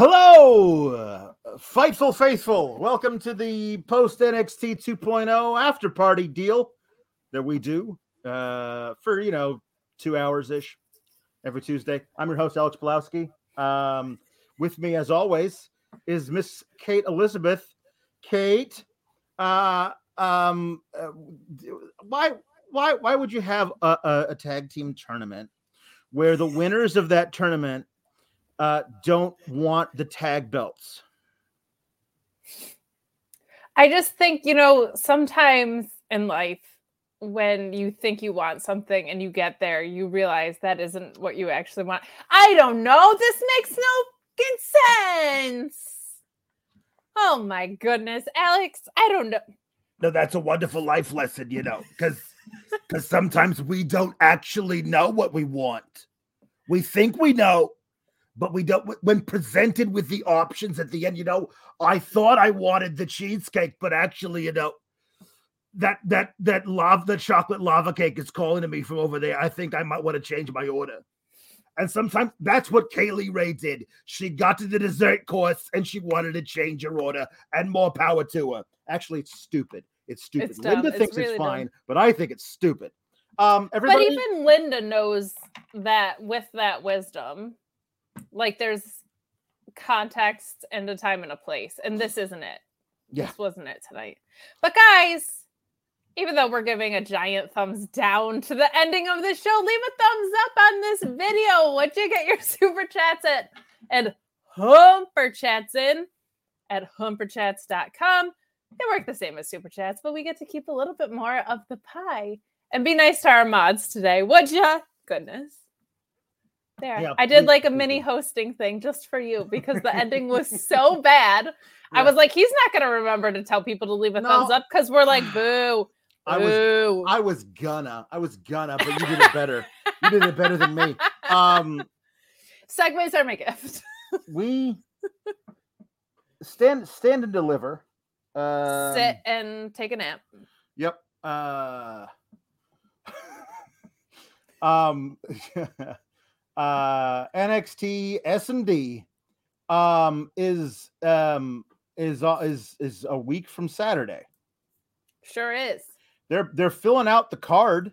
Hello, Fightful Faithful. Welcome to the post NXT 2.0 after party deal that we do uh, for, you know, two hours ish every Tuesday. I'm your host, Alex Pulowski. Um, with me, as always, is Miss Kate Elizabeth. Kate, uh, um, uh, why, why, why would you have a, a, a tag team tournament where the winners of that tournament uh, don't want the tag belts? I just think, you know, sometimes in life, when you think you want something and you get there, you realize that isn't what you actually want. I don't know. This makes no fucking sense. Oh my goodness, Alex, I don't know. No, that's a wonderful life lesson, you know, because because sometimes we don't actually know what we want. We think we know, but we don't. When presented with the options at the end, you know, I thought I wanted the cheesecake, but actually, you know, that that that lava, the chocolate lava cake is calling to me from over there. I think I might want to change my order. And sometimes that's what Kay Lee Ray did. She got to the dessert course and she wanted to change her order, and more power to her. Actually, it's stupid. It's stupid. It's Linda dumb. thinks It's really it's fine, dumb. but I think it's stupid. Um, everybody, But even Linda knows that with that wisdom, like there's context and a time and a place, and this isn't it. yeah, This wasn't it tonight. But guys, even though we're giving a giant thumbs down to the ending of the show, leave a thumbs up on this video. What you get your super chats at and humper chats in at humperchats.com. They work the same as super chats, but we get to keep a little bit more of the pie and be nice to our mods today, would ya? Goodness. There. Yeah, I did like a mini hosting thing just for you because the ending was so bad. I was like, he's not going to remember to tell people to leave a thumbs up because we're like, boo. I was boo. I was gonna, I was gonna, but you did it better. you did it better than me. Um, Segues are my gift. we stand stand and deliver. Um, Sit and take a nap. Yep. Uh, um, uh, NXT S and D um is um is uh, is is a week from Saturday. Sure is. They're they're filling out the card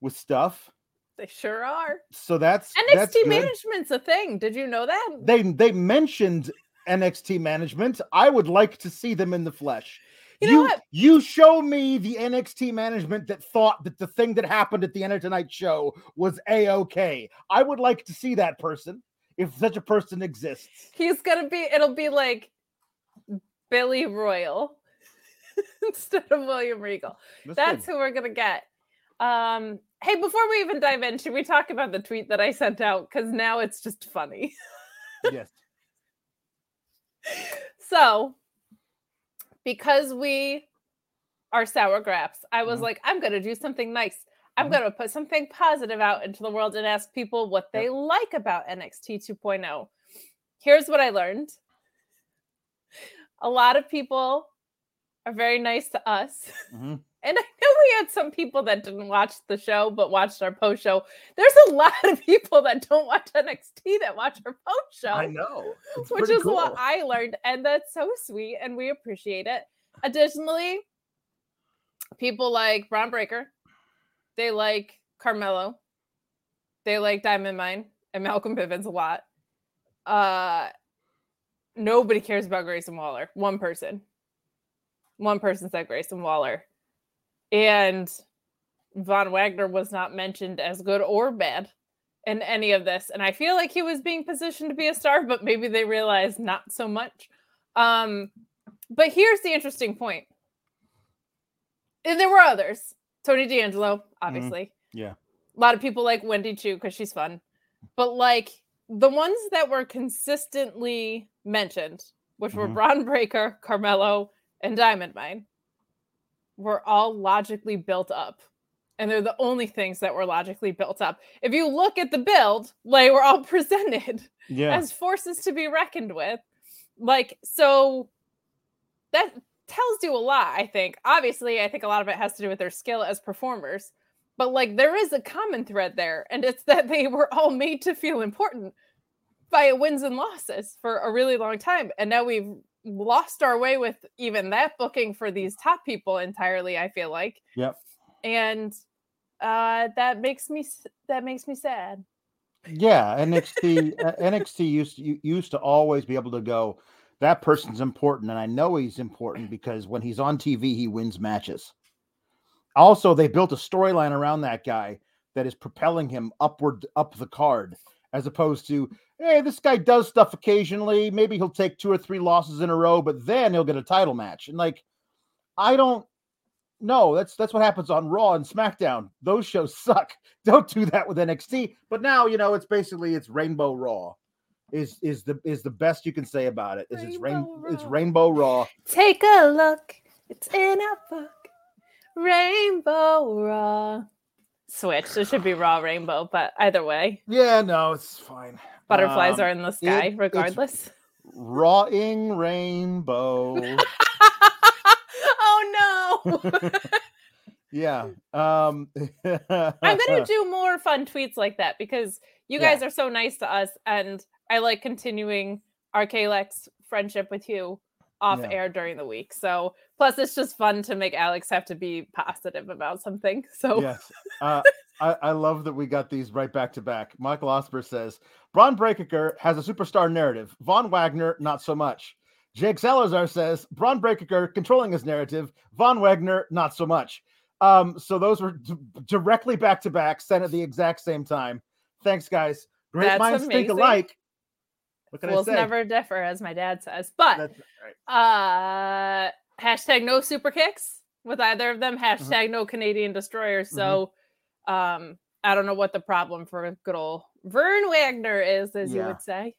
with stuff, They sure are. so that's that's NXT good. management's a thing. Did you know that? They they mentioned NXT management. I would like to see them in the flesh. You know what? you show me the NXT management that thought that the thing that happened at the end of tonight's show was a okay. I would like to see that person if such a person exists. He's to be, it'll be like Billy Royal instead of William Regal. That's good. who we're gonna get. Um, hey, before we even dive in, should we talk about the tweet that I sent out? Because now it's just funny. yes. So, because we are sour graps, I was Mhm. like, I'm gonna do something nice. I'm Mhm. gonna put something positive out into the world and ask people what they like about NXT 2.0. Here's what I learned. A lot of people are very nice to us. Mhm. And I know we had some people that didn't watch the show but watched our post show. There's a lot of people that don't watch NXT that watch our post show, I know. It's which is what. I learned. And that's so sweet. And we appreciate it. Additionally, people like Bron Breakker, they like Carmelo, they like Diamond Mine and Malcolm Bivens a lot. Uh, nobody cares about Grayson Waller. One person. One person said Grayson Waller. And Von Wagner was not mentioned as good or bad in any of this. And I feel like he was being positioned to be a star, but maybe they realized not so much. Um, but here's the interesting point. And there were others. Tony D'Angelo, obviously. Yeah. A lot of people like Wendy Choo because she's fun. But like the ones that were consistently mentioned, which were Mhm. Bron Breakker, Carmelo, and Diamond Mine, were all logically built up. And they're the only things that were logically built up. If you look at the build, they were all presented Yeah. as forces to be reckoned with. Like, so that tells you a lot, I think. Obviously, I think a lot of it has to do with their skill as performers, but like there is a common thread there, and it's that they were all made to feel important by wins and losses for a really long time. And now we've lost our way with even that booking for these top people entirely, I feel like. Yep. And uh that makes me that makes me sad. Yeah, NXT uh, NXT used to, used to always be able to go. That person's important, and I know he's important because when he's on TV, he wins matches. Also, they built a storyline around that guy that is propelling him upward up the card, as opposed to, hey, this guy does stuff occasionally. Maybe he'll take two or three losses in a row, but then he'll get a title match. And like, I don't no, that's that's what happens on Raw and SmackDown. Those shows suck. Don't do that with NXT. But now you know it's basically it's Rainbow Raw. Is is the is the best you can say about it? Is it's rain Rainbow it's Raw. Rainbow Raw. Take a look. It's in a book. Rainbow Raw. Switch. It should be Raw Rainbow, but either way, Yeah, no, it's fine. butterflies Um, are in the sky it's- regardless. Rawing Rainbow. oh no. yeah. Um I'm gonna do more fun tweets like that because you Yeah. guys are so nice to us, and I like continuing our Kalex friendship with you off Yeah. air during the week. So plus, it's just fun to make Alex have to be positive about something. So yes. Uh, I, I love that we got these right back to back. Michael Osper says Bron Breakker has a superstar narrative. Von Wagner, not so much. Jake Salazar says Bron Breakker controlling his narrative. Von Wagner, not so much. Um, so those were d- directly back to back, sent at the exact same time. Thanks, guys. Great That's minds think alike. What can fools I say? never differ, as my dad says. But That's right. uh hashtag no super kicks with either of them. Mm-hmm. hashtag no canadian destroyers. So um i don't know what the problem for good old vern wagner is as you would say.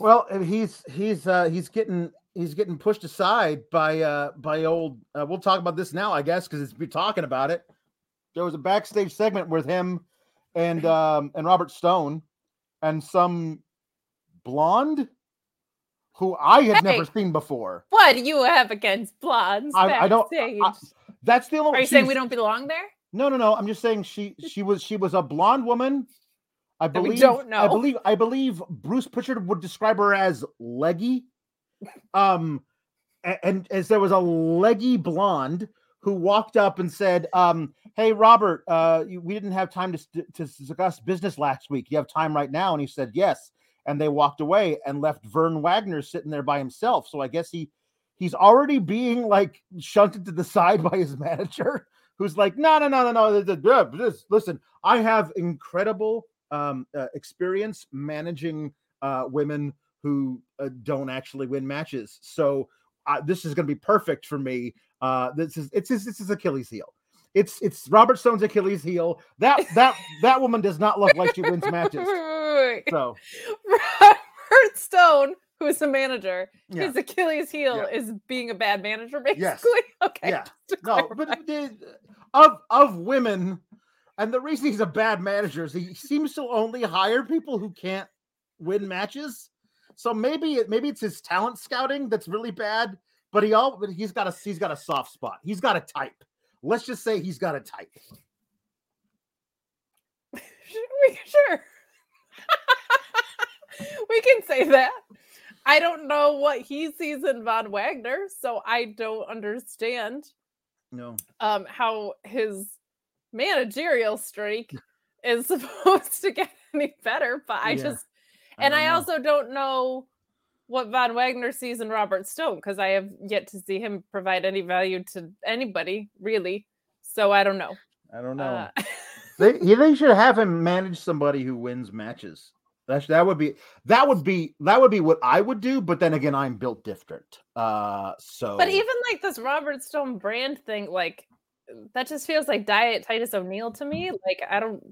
Well, he's he's uh he's getting he's getting pushed aside by uh by old uh, we'll talk about this now, I guess, because it's be talking about it. There was a backstage segment with him and um and Robert Stone and some blonde who I had never seen before. what do you have against blondes I- I don't-? I- That's the only are you saying we don't belong there No, no, no. I'm just saying she she was she was a blonde woman. I That we believe don't know. I believe I believe Bruce Pritchard would describe her as leggy. Um a- and, as there was a leggy blonde who walked up and said, um, "Hey Robert, uh, we didn't have time to to discuss business last week. You have time right now?" And he said, "Yes." And they walked away and left Vern Wagner sitting there by himself. So I guess he he's already being like shunted to the side by his manager who's like, no, no, no, no, no. th- th- th- This, listen, I have incredible um, uh, experience managing uh, women who uh, don't actually win matches. So uh, this is going to be perfect for me. Uh, this is it's his, it's his Achilles heel. It's it's Robert Stone's Achilles heel. That that that woman does not look like she wins matches. So robert stone who's the manager Yeah. his achilles heel Yeah. is being a bad manager basically Yes. okay yeah, no, but the, of of women, and the reason he's a bad manager is he seems to only hire people who can't win matches. So maybe it maybe it's his talent scouting that's really bad, but he all but he's got a he's got a soft spot. He's got a type. Let's just say he's got a type. we sure we can say that i don't know what he sees in von wagner so i don't understand No. um how his managerial streak is supposed to get any better but i Yeah, just and don't i also don't know what von wagner sees in robert stone because i have yet to see him provide any value to anybody really so i don't know I don't know. Uh, they they should have him manage somebody who wins matches. That's that would be that would be that would be what I would do. But then again, I'm built different. Uh, so But even like this Robert Stone brand thing, like that just feels like Diet Titus O'Neil to me. Like I don't.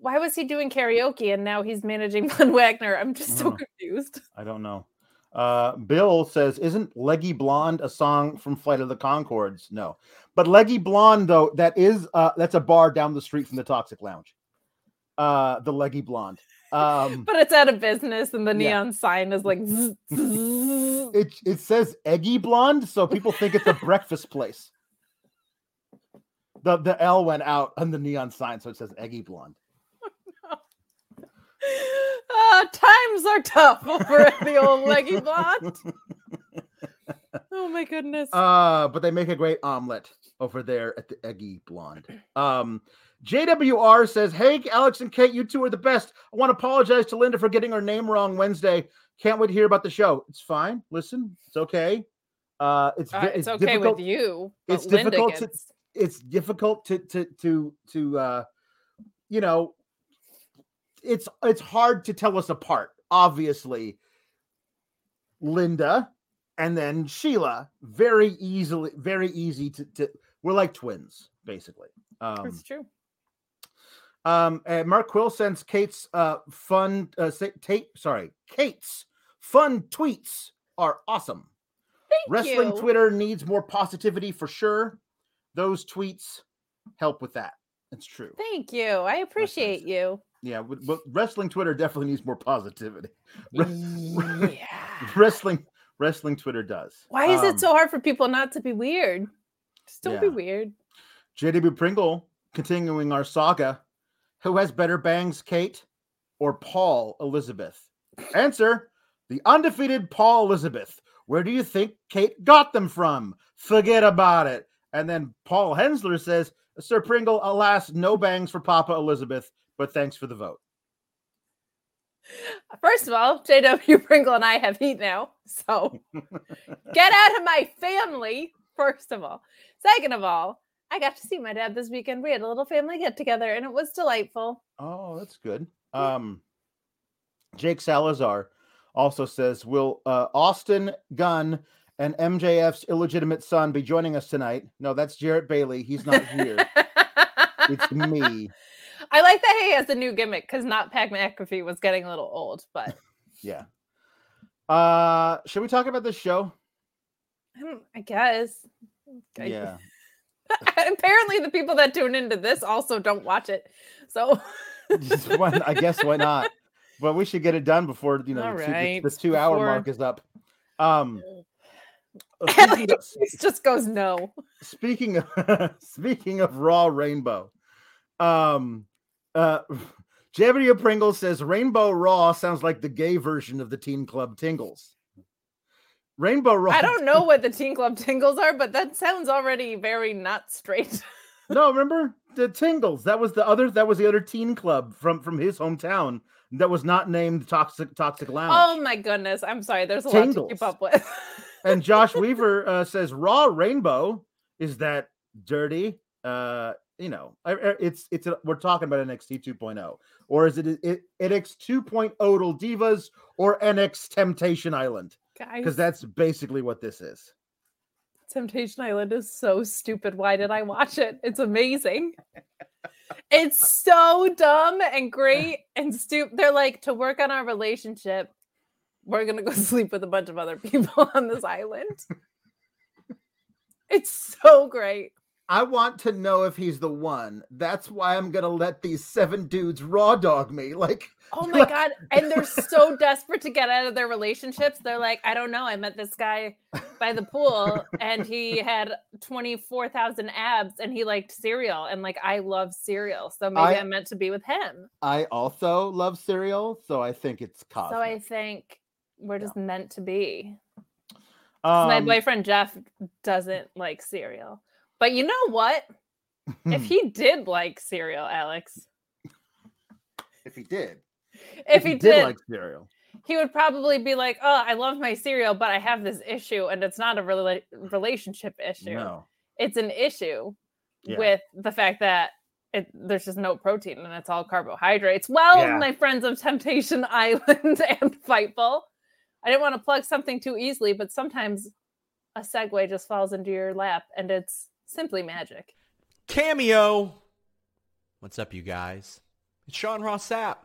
Why was he doing karaoke and now he's managing Von Wagner? I'm just so Mhm. confused. I don't know. Uh, Bill says, "Isn't Leggy Blonde a song from Flight of the Conchords?" No, but Leggy Blonde though that is uh, that's a bar down the street from the Toxic Lounge. Uh, the Leggy Blonde. Um, But it's out of business and the Yeah. neon sign is like. zzz, zzz. it it says Eggy Blonde, so people think it's a breakfast place. The the L went out on the neon sign, so it says Eggy Blonde. Are tough over at the old leggy blonde. Oh my goodness. Uh, but they make a great omelet over there at the Eggy Blonde. Um, JWR says, Hey, Alex and Kate, you two are the best. I want to apologize to Linda for getting her name wrong Wednesday. Can't wait to hear about the show. It's fine. Listen, it's okay. Uh, it's Uh, ve- it's, okay difficult. with you. It's Linda difficult to- It's difficult to to to to uh, you know, it's it's hard to tell us apart. Obviously, Linda and then Sheila, very easily, very easy to, to we're like twins, basically. Um, It's true. um, and Mark Quill sends Kate's uh fun uh tape, sorry, Kate's fun tweets are awesome. Thank you Wrestling you. Twitter needs more positivity for sure. Those tweets help with that. It's true. Thank you. I appreciate you. Yeah, but, wrestling Twitter definitely needs more positivity. Re- yeah. wrestling wrestling Twitter does. Why is Um, it so hard for people not to be weird? Just don't be weird. JW Pringle continuing our saga. Who has better bangs, Kate or Paul Elizabeth? Answer the undefeated Paul Elizabeth. Where do you think Kate got them from? Forget about it. And then Paul Hensler says, Sir Pringle, alas, no bangs for Papa Elizabeth, but thanks for the vote. First of all, JW Pringle and I have heat now. So get out of my family, first of all. Second of all, I got to see my dad this weekend. We had a little family get together and it was delightful. Oh, that's good. Um, Jake Salazar also says, "Will uh, Austin Gunn and MJF's illegitimate son be joining us tonight?" No, that's Jarrett Bailey. He's not here. it's me. I like that he has a new gimmick because not Pat McAfee was getting a little old, but Yeah. Uh, should we talk about this show? um, I guess. Yeah. Apparently, the people that tune into this also don't watch it. So, Just why- I guess why not? But we should get it done before you know the, two, the, the two, hour before- mark is up. Um, speaking of- it just goes no. speaking of speaking of raw rainbow um uh JW Pringle says Rainbow Raw sounds like the gay version of the Teen Club Tingles. Rainbow Raw. I don't know what the Teen Club tingles are, but that sounds already very not straight. No, remember the Tingles? That was the other. That was the other teen club from from his hometown that was not named Toxic Toxic Lounge. Oh my goodness. I'm sorry. There's a lot to keep up with. and Josh Weaver uh, says raw rainbow is that dirty uh you know it's it's a, we're talking about NXT 2.0 or is it, it NX 2.0 Total Divas or NX Temptation Island because that's basically what this is Temptation Island is so stupid. Why did I watch it? It's amazing. It's so dumb and great and stupid. They're like, to work on our relationship, we're going to go sleep with a bunch of other people on this island. It's so great. I want to know if he's the one that's why I'm gonna let these seven dudes raw dog me like Oh my God. And they're so desperate to get out of their relationships. They're like, I don't know. I met this guy by the pool and he had 24,000 abs and he liked cereal. And like, I love cereal. So maybe I- am meant to be with him. I also love cereal so I think it's cosmic. So I think we're just meant to be. um, my boyfriend Jeff doesn't like cereal. But you know what? If he did like cereal, Alex, if he did if, he, did, like cereal he would probably be like, "Oh, I love my cereal, but I have this issue, and it's not a rela- relationship issue. no It's an issue Yeah. with the fact that it, there's just no protein and it's all carbohydrates." Well, Yeah. my friends of Temptation Island and Fightful, I didn't want to plug something too easily, but sometimes a segue just falls into your lap, and it's simply magic. Cameo. What's up, you guys? It's Sean Ross Sapp.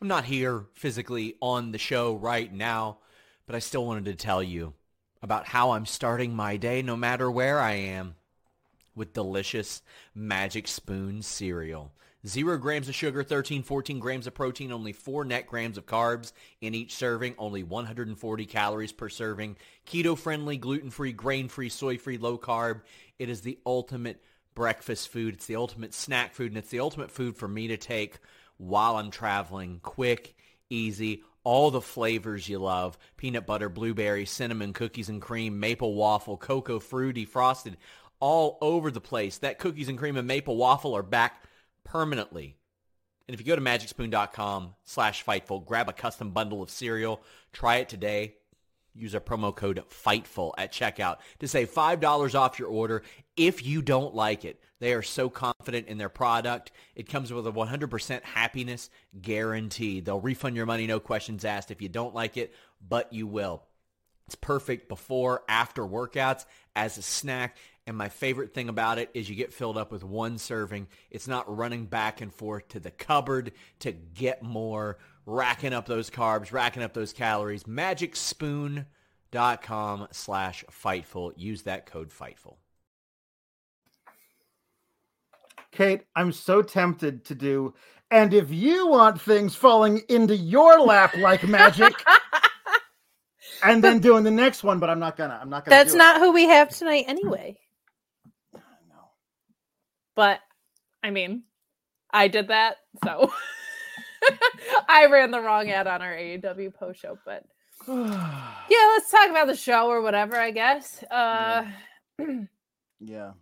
I'm not here physically on the show right now, but I still wanted to tell you about how I'm starting my day no matter where I am with delicious Magic Spoon cereal. Zero grams of sugar, 13, 14 grams of protein, only four net grams of carbs in each serving, only 140 calories per serving. Keto-friendly, gluten-free, grain-free, soy-free, low-carb. It is the ultimate breakfast food. It's the ultimate snack food, and it's the ultimate food for me to take while I'm traveling. Quick, easy, all the flavors you love. Peanut butter, blueberry, cinnamon, cookies and cream, maple waffle, cocoa fruity, frosted, all over the place. That cookies and cream and maple waffle are back permanently. And if you go to magicspoon.com slash Fightful, grab a custom bundle of cereal, try it today. Use our promo code FIGHTFUL at checkout to save $5 off your order if you don't like it. They are so confident in their product. It comes with a 100% happiness guarantee. They'll refund your money, no questions asked, if you don't like it, but you will. It's perfect before, after workouts, as a snack. And my favorite thing about it is you get filled up with one serving. It's not running back and forth to the cupboard to get more, racking up those carbs, racking up those calories. Magicspoon.com slash Fightful. Use that code Fightful. Kate, I'm so tempted to do. And if you want things falling into your lap like magic, and then doing the next one, but I'm not gonna. I'm not gonna. That's not who we have tonight anyway. No. But I mean, I did that, so I ran the wrong ad on our AEW post show. But yeah, let's talk about the show or whatever. I guess. Uh, yeah.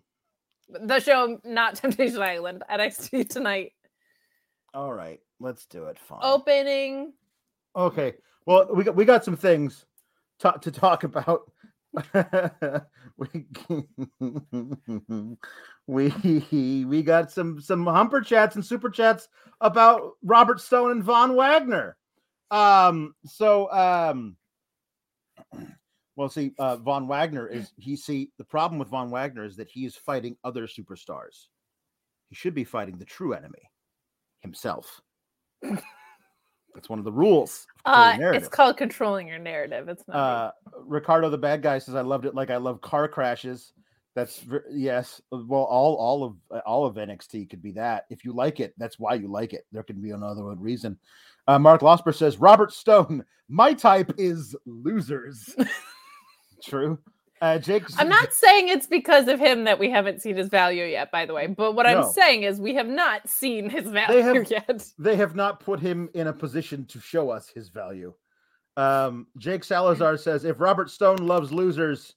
the show, not Temptation Island, NXT tonight. All right. Let's do it. Fine. Opening. Okay. Well, we got we got some things to, to talk about. we we got some some humper chats and super chats about Robert Stone and Von Wagner. Um. So um. Well, see, uh, Von Wagner is he. See, the problem with Von Wagner is that he is fighting other superstars. He should be fighting the true enemy, himself. That's one of the rules. of Uh, it's called controlling your narrative. It's not. Uh, Ricardo, the bad guy, says, "I loved it like I love car crashes." That's yes. Well, all all of uh, all of NXT could be that. If you like it, that's why you like it. There can be another one reason. Uh, Mark Losper says, "Robert Stone, my type is losers." True. Uh, Jake, I'm not saying it's because of him that we haven't seen his value yet, by the way. But what No. I'm saying is we have not seen his value have- yet. they have not put him in a position to show us his value. Um, Jake Salazar says if Robert Stone loves losers,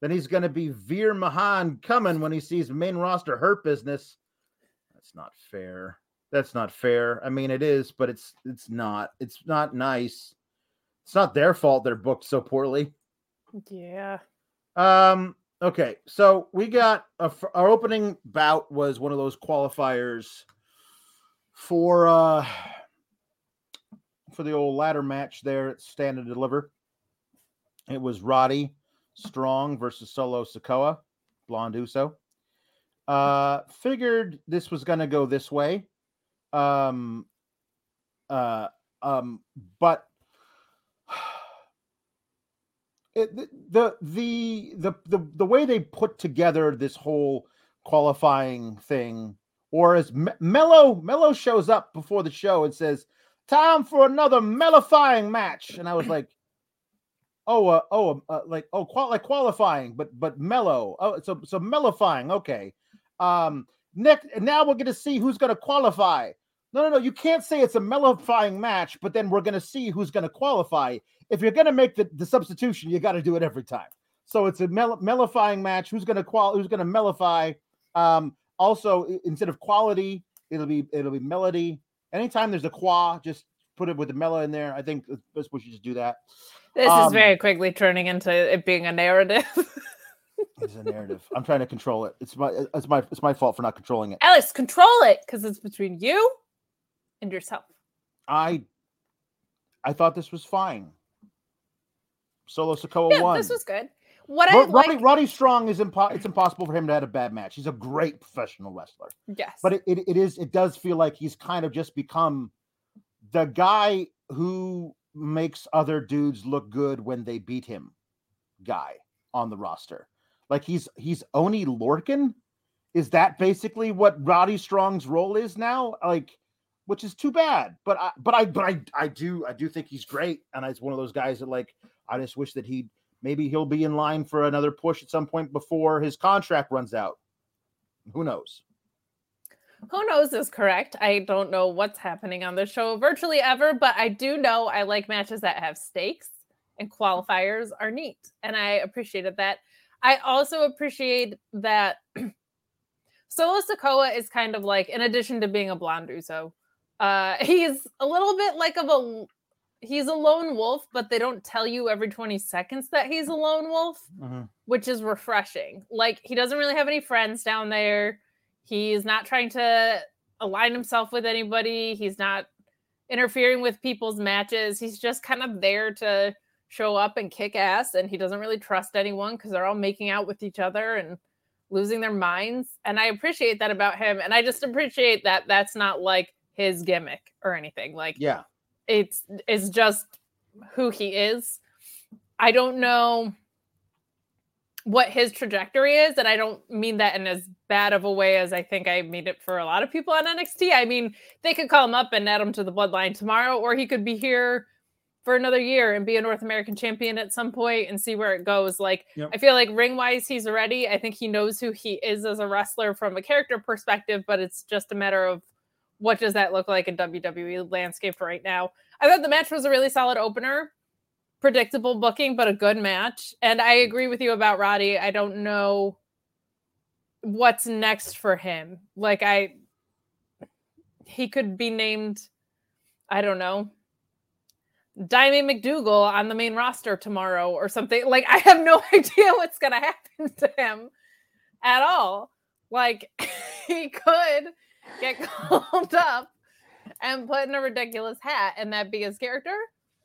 then he's going to be Veer Mahaan coming when he sees main roster hurt business. That's not fair. That's not fair. I mean, it is, but it's it's not. It's not nice. It's not their fault they're booked so poorly. Yeah. Um. Okay, so we got a, our opening bout was one of those qualifiers for uh for the old ladder match there at Stand and Deliver. It was Roddy Strong versus Solo Sikoa, Blonde Uso. Uh, figured this was going to go this way. Um. Uh. Um. But it, the, the the the the way they put together this whole qualifying thing, or as Me- Mello Mello shows up before the show and says, "Time for another mellifying match," and I was like, "Oh, uh, oh, uh, like oh, qual- like qualifying, but but mellow. Oh, so so mellifying. Okay. Um, next, now we're gonna see who's gonna qualify." No, no, no. You can't say it's a mellifying match, but then we're going to see who's going to qualify. If you're going to make the, the substitution, you got to do it every time. So it's a mell- mellifying match. Who's going to qual? Who's going to mellify? Um, also, instead of quality, it'll be it'll be melody. Anytime there's a qua, just put it with the mellow in there. I think we should just do that. This is Um, very quickly turning into it being a narrative. It's a narrative. I'm trying to control it. It's my it's my it's my fault for not controlling it. Alex, control it because it's between you and yourself. I I thought this was fine. Solo Sikoa Yeah, won. this was good. What Ro- I like, Roddy, Roddy Strong is impo- it's impossible for him to have a bad match. He's a great professional wrestler, yes, but it, it, it is it does feel like he's kind of just become the guy who makes other dudes look good when they beat him guy on the roster. Like he's he's Oney Lorcan. Is that basically what Roddy Strong's role is now? Like, which is too bad. But I but I but I I do I do think he's great, and it's one of those guys that like I just wish that he maybe he'll be in line for another push at some point before his contract runs out. Who knows? Who knows is correct. I don't know what's happening on the show virtually ever, but I do know I like matches that have stakes and qualifiers are neat. And I appreciated that. I also appreciate that Solo Sikoa is kind of like, in addition to being a blonde Uso, uh, he's a little bit like of a he's a lone wolf, but they don't tell you every 20 seconds that he's a lone wolf, Mm-hmm. which is refreshing. Like he doesn't really have any friends down there. He's not trying to align himself with anybody. He's not interfering with people's matches. He's just kind of there to show up and kick ass and he doesn't really trust anyone because they're all making out with each other and losing their minds. And I appreciate that about him. And I just appreciate that that's not like his gimmick or anything. Like Yeah. it's it's just who he is. I don't know what his trajectory is, and I don't mean that in as bad of a way as I think I mean it for a lot of people on NXT. I mean, they could call him up and add him to the bloodline tomorrow, or he could be here for another year and be a North American champion at some point and see where it goes. Like, Yep. I feel like ring wise, he's ready. I think he knows who he is as a wrestler from a character perspective, but it's just a matter of what does that look like in WWE landscape right now. I thought the match was a really solid opener, predictable booking, but a good match. And I mm. agree with you about Roddy. I don't know what's next for him. Like I he could be named, I don't know, Diamond McDougal on the main roster tomorrow or something. Like I have no idea what's gonna happen to him at all. Like he could get called up and put in a ridiculous hat and that be his character.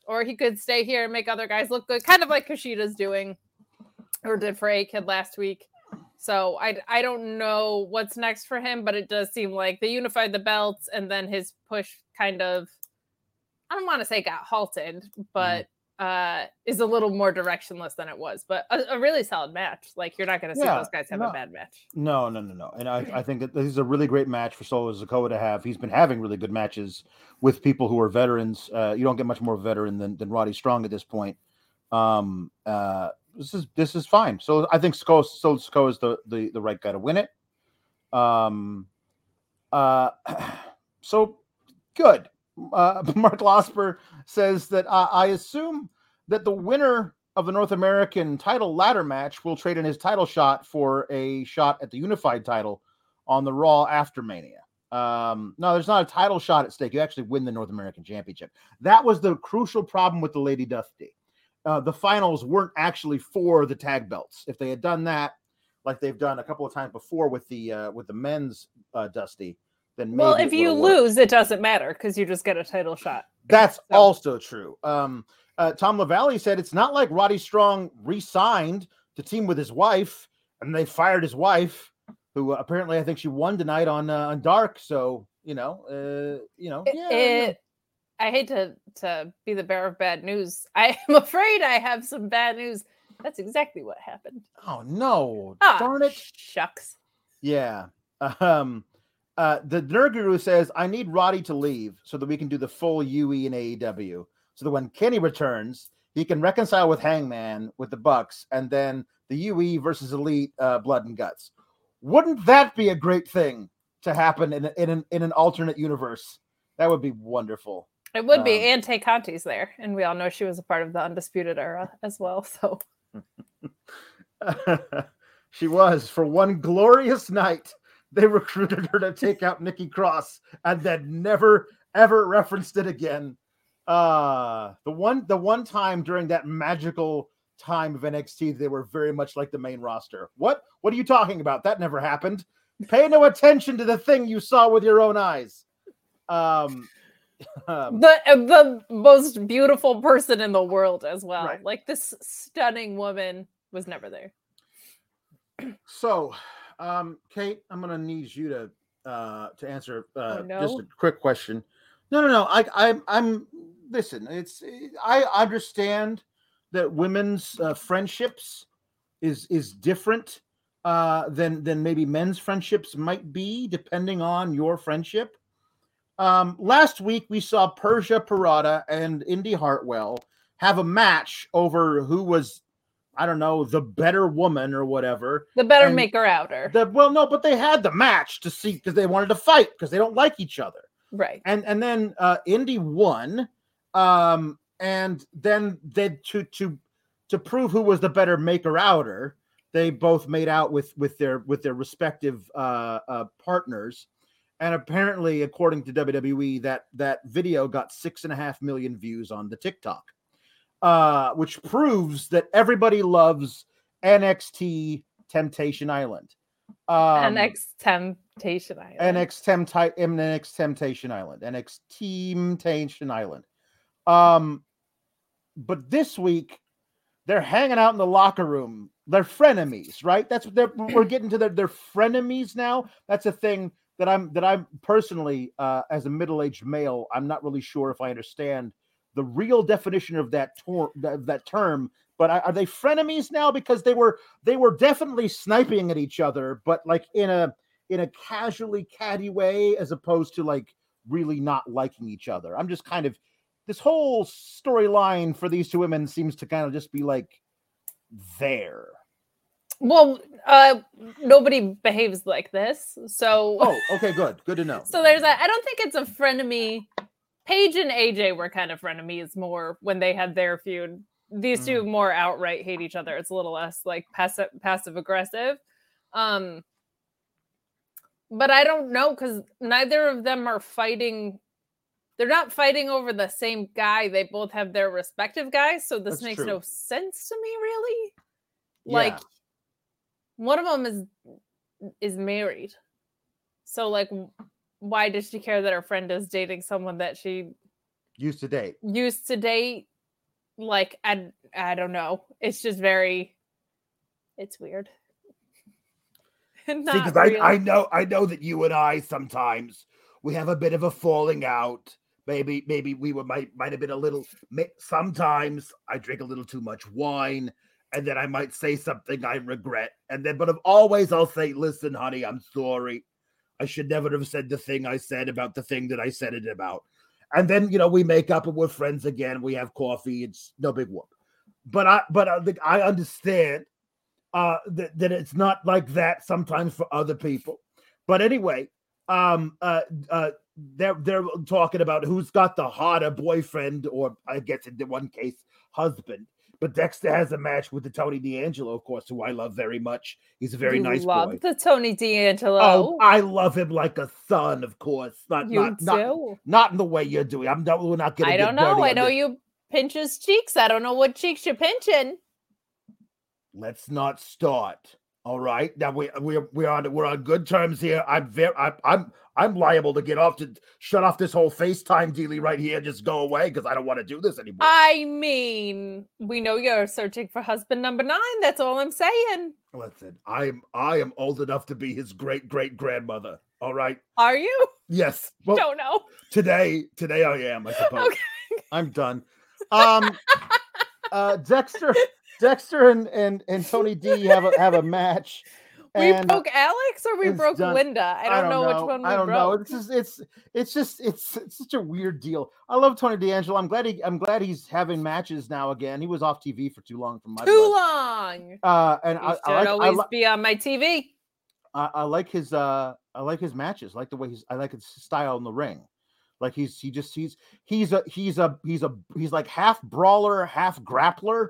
Or he could stay here and make other guys look good, kind of like Kushida's doing or did for A Kid last week. So I I don't know what's next for him, but it does seem like they unified the belts and then his push kind of I don't want to say got halted, but mm-hmm. Uh is a little more directionless than it was. But a, a really solid match. Like you're not gonna see Yeah, those guys have no. a bad match. No, no, no, no. And I, I think that this is a really great match for Solo Sikoa to have. He's been having really good matches with people who are veterans. Uh, you don't get much more veteran than, than Roddy Strong at this point. Um, uh, this is this is fine. So I think Solo Sikoa is the, the the right guy to win it. Um, uh, so good. Uh, Mark Losper says that uh, I assume that the winner of the North American title ladder match will trade in his title shot for a shot at the unified title on the Raw after Mania. Um, no, there's not a title shot at stake. You actually win the North American Championship. That was the crucial problem with the Lady Dusty. Uh, the finals weren't actually for the tag belts. If they had done that, like they've done a couple of times before with the uh, with the men's uh, Dusty, then Well, if you worked. lose, it doesn't matter because you just get a title shot. That's So- also true. Um, uh, Tom LaValle said it's not like Roddy Strong re-signed to team with his wife, and they fired his wife, who uh, apparently I think she won tonight on uh, on Dark. So you know, uh, you know, It- yeah, it- I hate to to be the bearer of bad news. I am afraid I have some bad news. That's exactly what happened. Oh no, Ah, darn it! Shucks. Yeah. Um, uh, the Nerd Guru says I need Roddy to leave so that we can do the full UE and AEW. So that when Kenny returns, he can reconcile with Hangman with the Bucks, and then the UE versus Elite uh, Blood and Guts. Wouldn't that be a great thing to happen in in an in an alternate universe? That would be wonderful. It would be, Um, and Tay Conti's there, and we all know she was a part of the Undisputed Era as well. So she was for one glorious night. They recruited her to take out Nikki Cross and then never ever referenced it again. Uh the one the one time during that magical time of NXT, they were very much like the main roster. What what are you talking about? That never happened. Pay no attention to the thing you saw with your own eyes. Um, um, the the most beautiful person in the world as well. Right. Like this stunning woman was never there. So, um, Kate, I'm gonna need you to uh to answer uh Oh, just a quick question. No, no, no. I I'm I'm listen, it's I understand that women's uh, friendships is is different uh than than maybe men's friendships might be depending on your friendship. Um last week we saw Persia Pirotta and Indy Hartwell have a match over who was I don't know, the better woman or whatever. The better And maker outer. The, well, no, but they had the match to see because they wanted to fight because they don't like each other. right. And and then uh Indy won. Um, and then they to to to prove who was the better maker outer, they both made out with with their with their respective uh, uh partners. And apparently, according to WWE, that that video got six and a half million views on the TikTok, uh, which proves that everybody loves NXT Temptation Island. Um, NX Temptation Island. NX Temti- NX Temptation Island, NX Temptation Island. Um, but this week they're hanging out in the locker room. They're frenemies, right? That's what they're we're getting to their they're frenemies now. That's a thing that I'm that I'm personally uh, as a middle-aged male, I'm not really sure if I understand the real definition of that tor- that, that term. But are are they frenemies now? Because they were they were definitely sniping at each other, but like in a in a casually catty way, as opposed to like really not liking each other. I'm just kind of this whole storyline for these two women seems to kind of just be like there. well, uh, nobody behaves like this. So, Oh, okay, good. Good to know. so there's that. I don't think it's a frenemy. Paige and AJ were kind of frenemies more when they had their feud. These two more outright hate each other. It's a little less like passive passive aggressive. Um but I don't know because neither of them are fighting. They're not fighting over the same guy. They both have their respective guys, so this That's makes true. no sense to me, really. Yeah. Like one of them is is married, so like, why does she care that her friend is dating someone that she Used to date. used to date? Like, I I don't know. It's just very. It's weird. Because I. I know I know that you and I sometimes we have a bit of a falling out. Maybe maybe we were might might have been a little. may- Sometimes I drink a little too much wine, and then I might say something I regret, and then but of always I'll say, "Listen, honey, I'm sorry. I should never have said the thing I said about the thing that I said it about." And then you know we make up and we're friends again. We have coffee. It's no big whoop. But I but I think I understand uh that, that it's not like that sometimes for other people but anyway um uh uh they're they're talking about who's got the hotter boyfriend or i guess in the one case husband but dexter has a match with the tony d'angelo of course who i love very much he's a very You nice love boy the Tony D'Angelo. oh i love him like a son of course not you not, not not in the way you're doing i'm not we're not gonna I don't know. I know this. you pinch his cheeks. I don't know what cheeks you're pinching. let's not start. All right. Now we we're we're on we're on good terms here. I'm very I, I'm I'm liable to get off to shut off this whole FaceTime dealy right here. Just go away because I don't want to do this anymore. I mean, we know you're searching for husband number nine. That's all I'm saying. Listen, I'm I am old enough to be his great great grandmother. All right. Are you? Yes. Well, don't know. today today I am. I suppose. Okay. I'm done. Um, uh, Dexter, Dexter, and and and Tony D have a have a match. We and, broke Alex or we broke done. Linda. I don't, know, which one we I don't know. broke. It's just it's it's just it's, it's such a weird deal. I love Tony D'Angelo. I'm glad he I'm glad he's having matches now again. He was off TV for too long from my Too blood. long. Uh, and You I, should I like I, always li- be on my TV. I, I like his uh I like his matches. I like the way he's I like his style in the ring. Like he's he just he's he's a he's a he's a he's like half brawler, half grappler.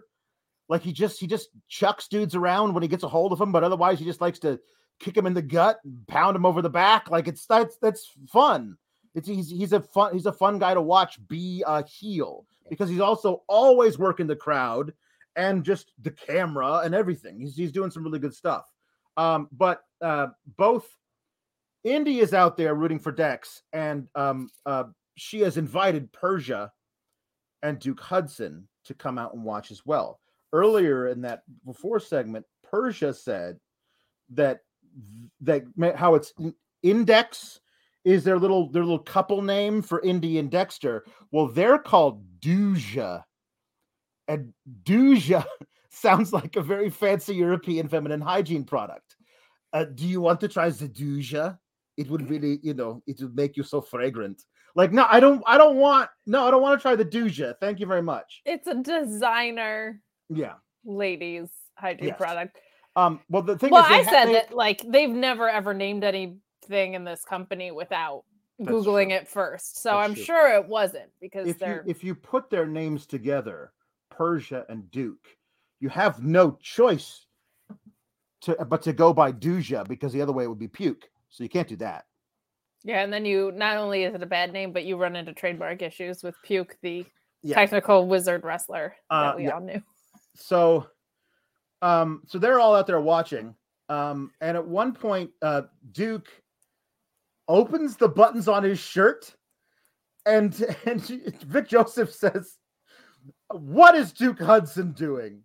Like he just he just chucks dudes around when he gets a hold of them, but otherwise he just likes to kick him in the gut, and pound him over the back. Like it's that's that's fun. It's he's he's a fun he's a fun guy to watch be a heel because he's also always working the crowd and just the camera and everything. He's he's doing some really good stuff. Um, but uh, both Indy is out there rooting for Dex, and um, uh, she has invited Persia and Duke Hudson to come out and watch as well. Earlier in that before segment, Persia said that that how it's Index is their little their little couple name for Indy and Dexter. Well, they're called Duja, and Duja sounds like a very fancy European feminine hygiene product. Uh, do you want to try Zaduja? It would really, you know, it would make you so fragrant. Like, no, I don't, I don't want, no, I don't want to try the Duja. Thank you very much. It's a designer, Yeah. ladies. hygiene Yes. product. Um, well, the thing Well, is, I ha- said they- that like they've never ever named anything in this company without That's googling true. it first. So That's I'm true. sure it wasn't because if you they're if you put their names together, Persia and Duke, you have no choice to but to go by Duja because the other way it would be puke. So you can't do that. yeah. And then you not only is it a bad name, but you run into trademark issues with Puke, the Yeah. technical wizard wrestler Uh, that we yeah. all knew. So um so they're all out there watching. Um and at one point uh Duke opens the buttons on his shirt and and Vic Joseph says, "What is Duke Hudson doing?"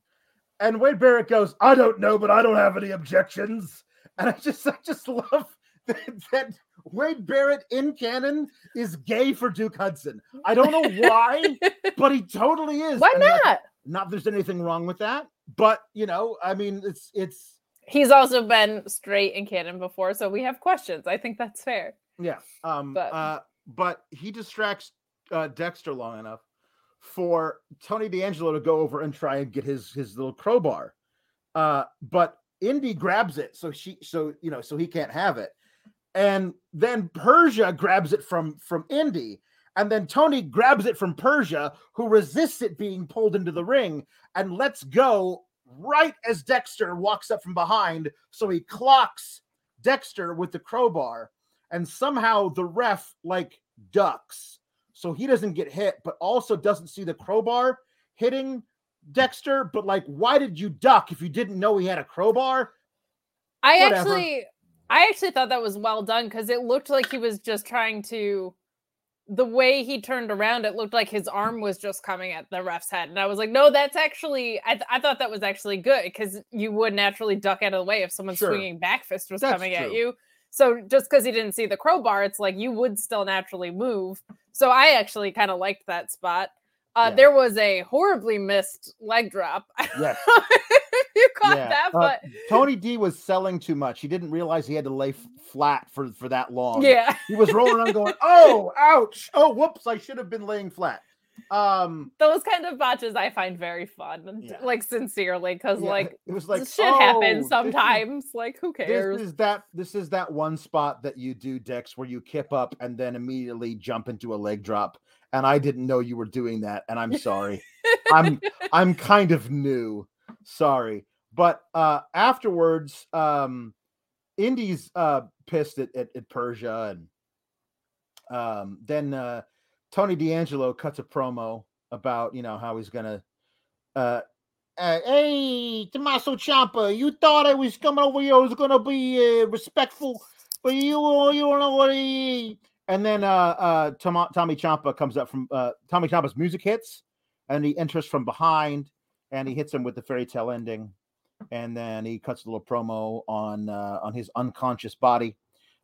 And Wade Barrett goes, "I don't know, but I don't have any objections." And I just I just love that, that Wade Barrett in canon is gay for Duke Hudson. I don't know why, but he totally is. Why And, like, not? there's anything wrong with that, but you know, I mean, it's it's He's also been straight in canon before, so we have questions. I think that's fair. yeah. Um, But- uh, but he distracts uh, Dexter long enough for Tony D'Angelo to go over and try and get his his little crowbar. Uh, but Indi grabs it, so she so you know so he can't have it, and then Persia grabs it from from Indi. And then Tony grabs it from Persia, who resists it being pulled into the ring and lets go right as Dexter walks up from behind. So he clocks Dexter with the crowbar, and somehow the ref like ducks. So he doesn't get hit, but also doesn't see the crowbar hitting Dexter. But like, why did you duck if you didn't know he had a crowbar? I Whatever. actually I actually thought that was well done because it looked like he was just trying to the way he turned around, it looked like his arm was just coming at the ref's head. And I was like, no, that's actually, I, th- I thought that was actually good because you would naturally duck out of the way if someone Sure. swinging back fist was That's coming at you. So just because he didn't see the crowbar, it's like you would still naturally move. So I actually kind of liked that spot. Uh, Yeah. There was a horribly missed leg drop. Yes. You caught Yeah, that, uh, Tony D was selling too much. He didn't realize he had to lay f- flat for for that long. yeah. he was rolling around going, "Oh, ouch! Oh, whoops! I should have been laying flat." Um, those kind of botches I find very fun, Yeah. like sincerely, because yeah, like, it was like shit "Oh, happens this is- sometimes. Like who cares? This is that. This is that one spot that you do, Dex, where you kip up and then immediately jump into a leg drop. And I didn't know you were doing that, and I'm sorry. I'm I'm kind of new. Sorry. But uh afterwards, um Indi's uh pissed at, at, at Persia and um then uh Tony D'Angelo cuts a promo about you know how he's gonna uh uh, hey, Tommaso Ciampa, you thought I was coming over here, I was gonna be uh, respectful, but you you don't know what he. And then uh, uh, Tom- Tommy Ciampa comes up from uh, Tommy Ciampa's music hits, and he enters from behind, and he hits him with the fairy tale ending, and then he cuts a little promo on uh, on his unconscious body.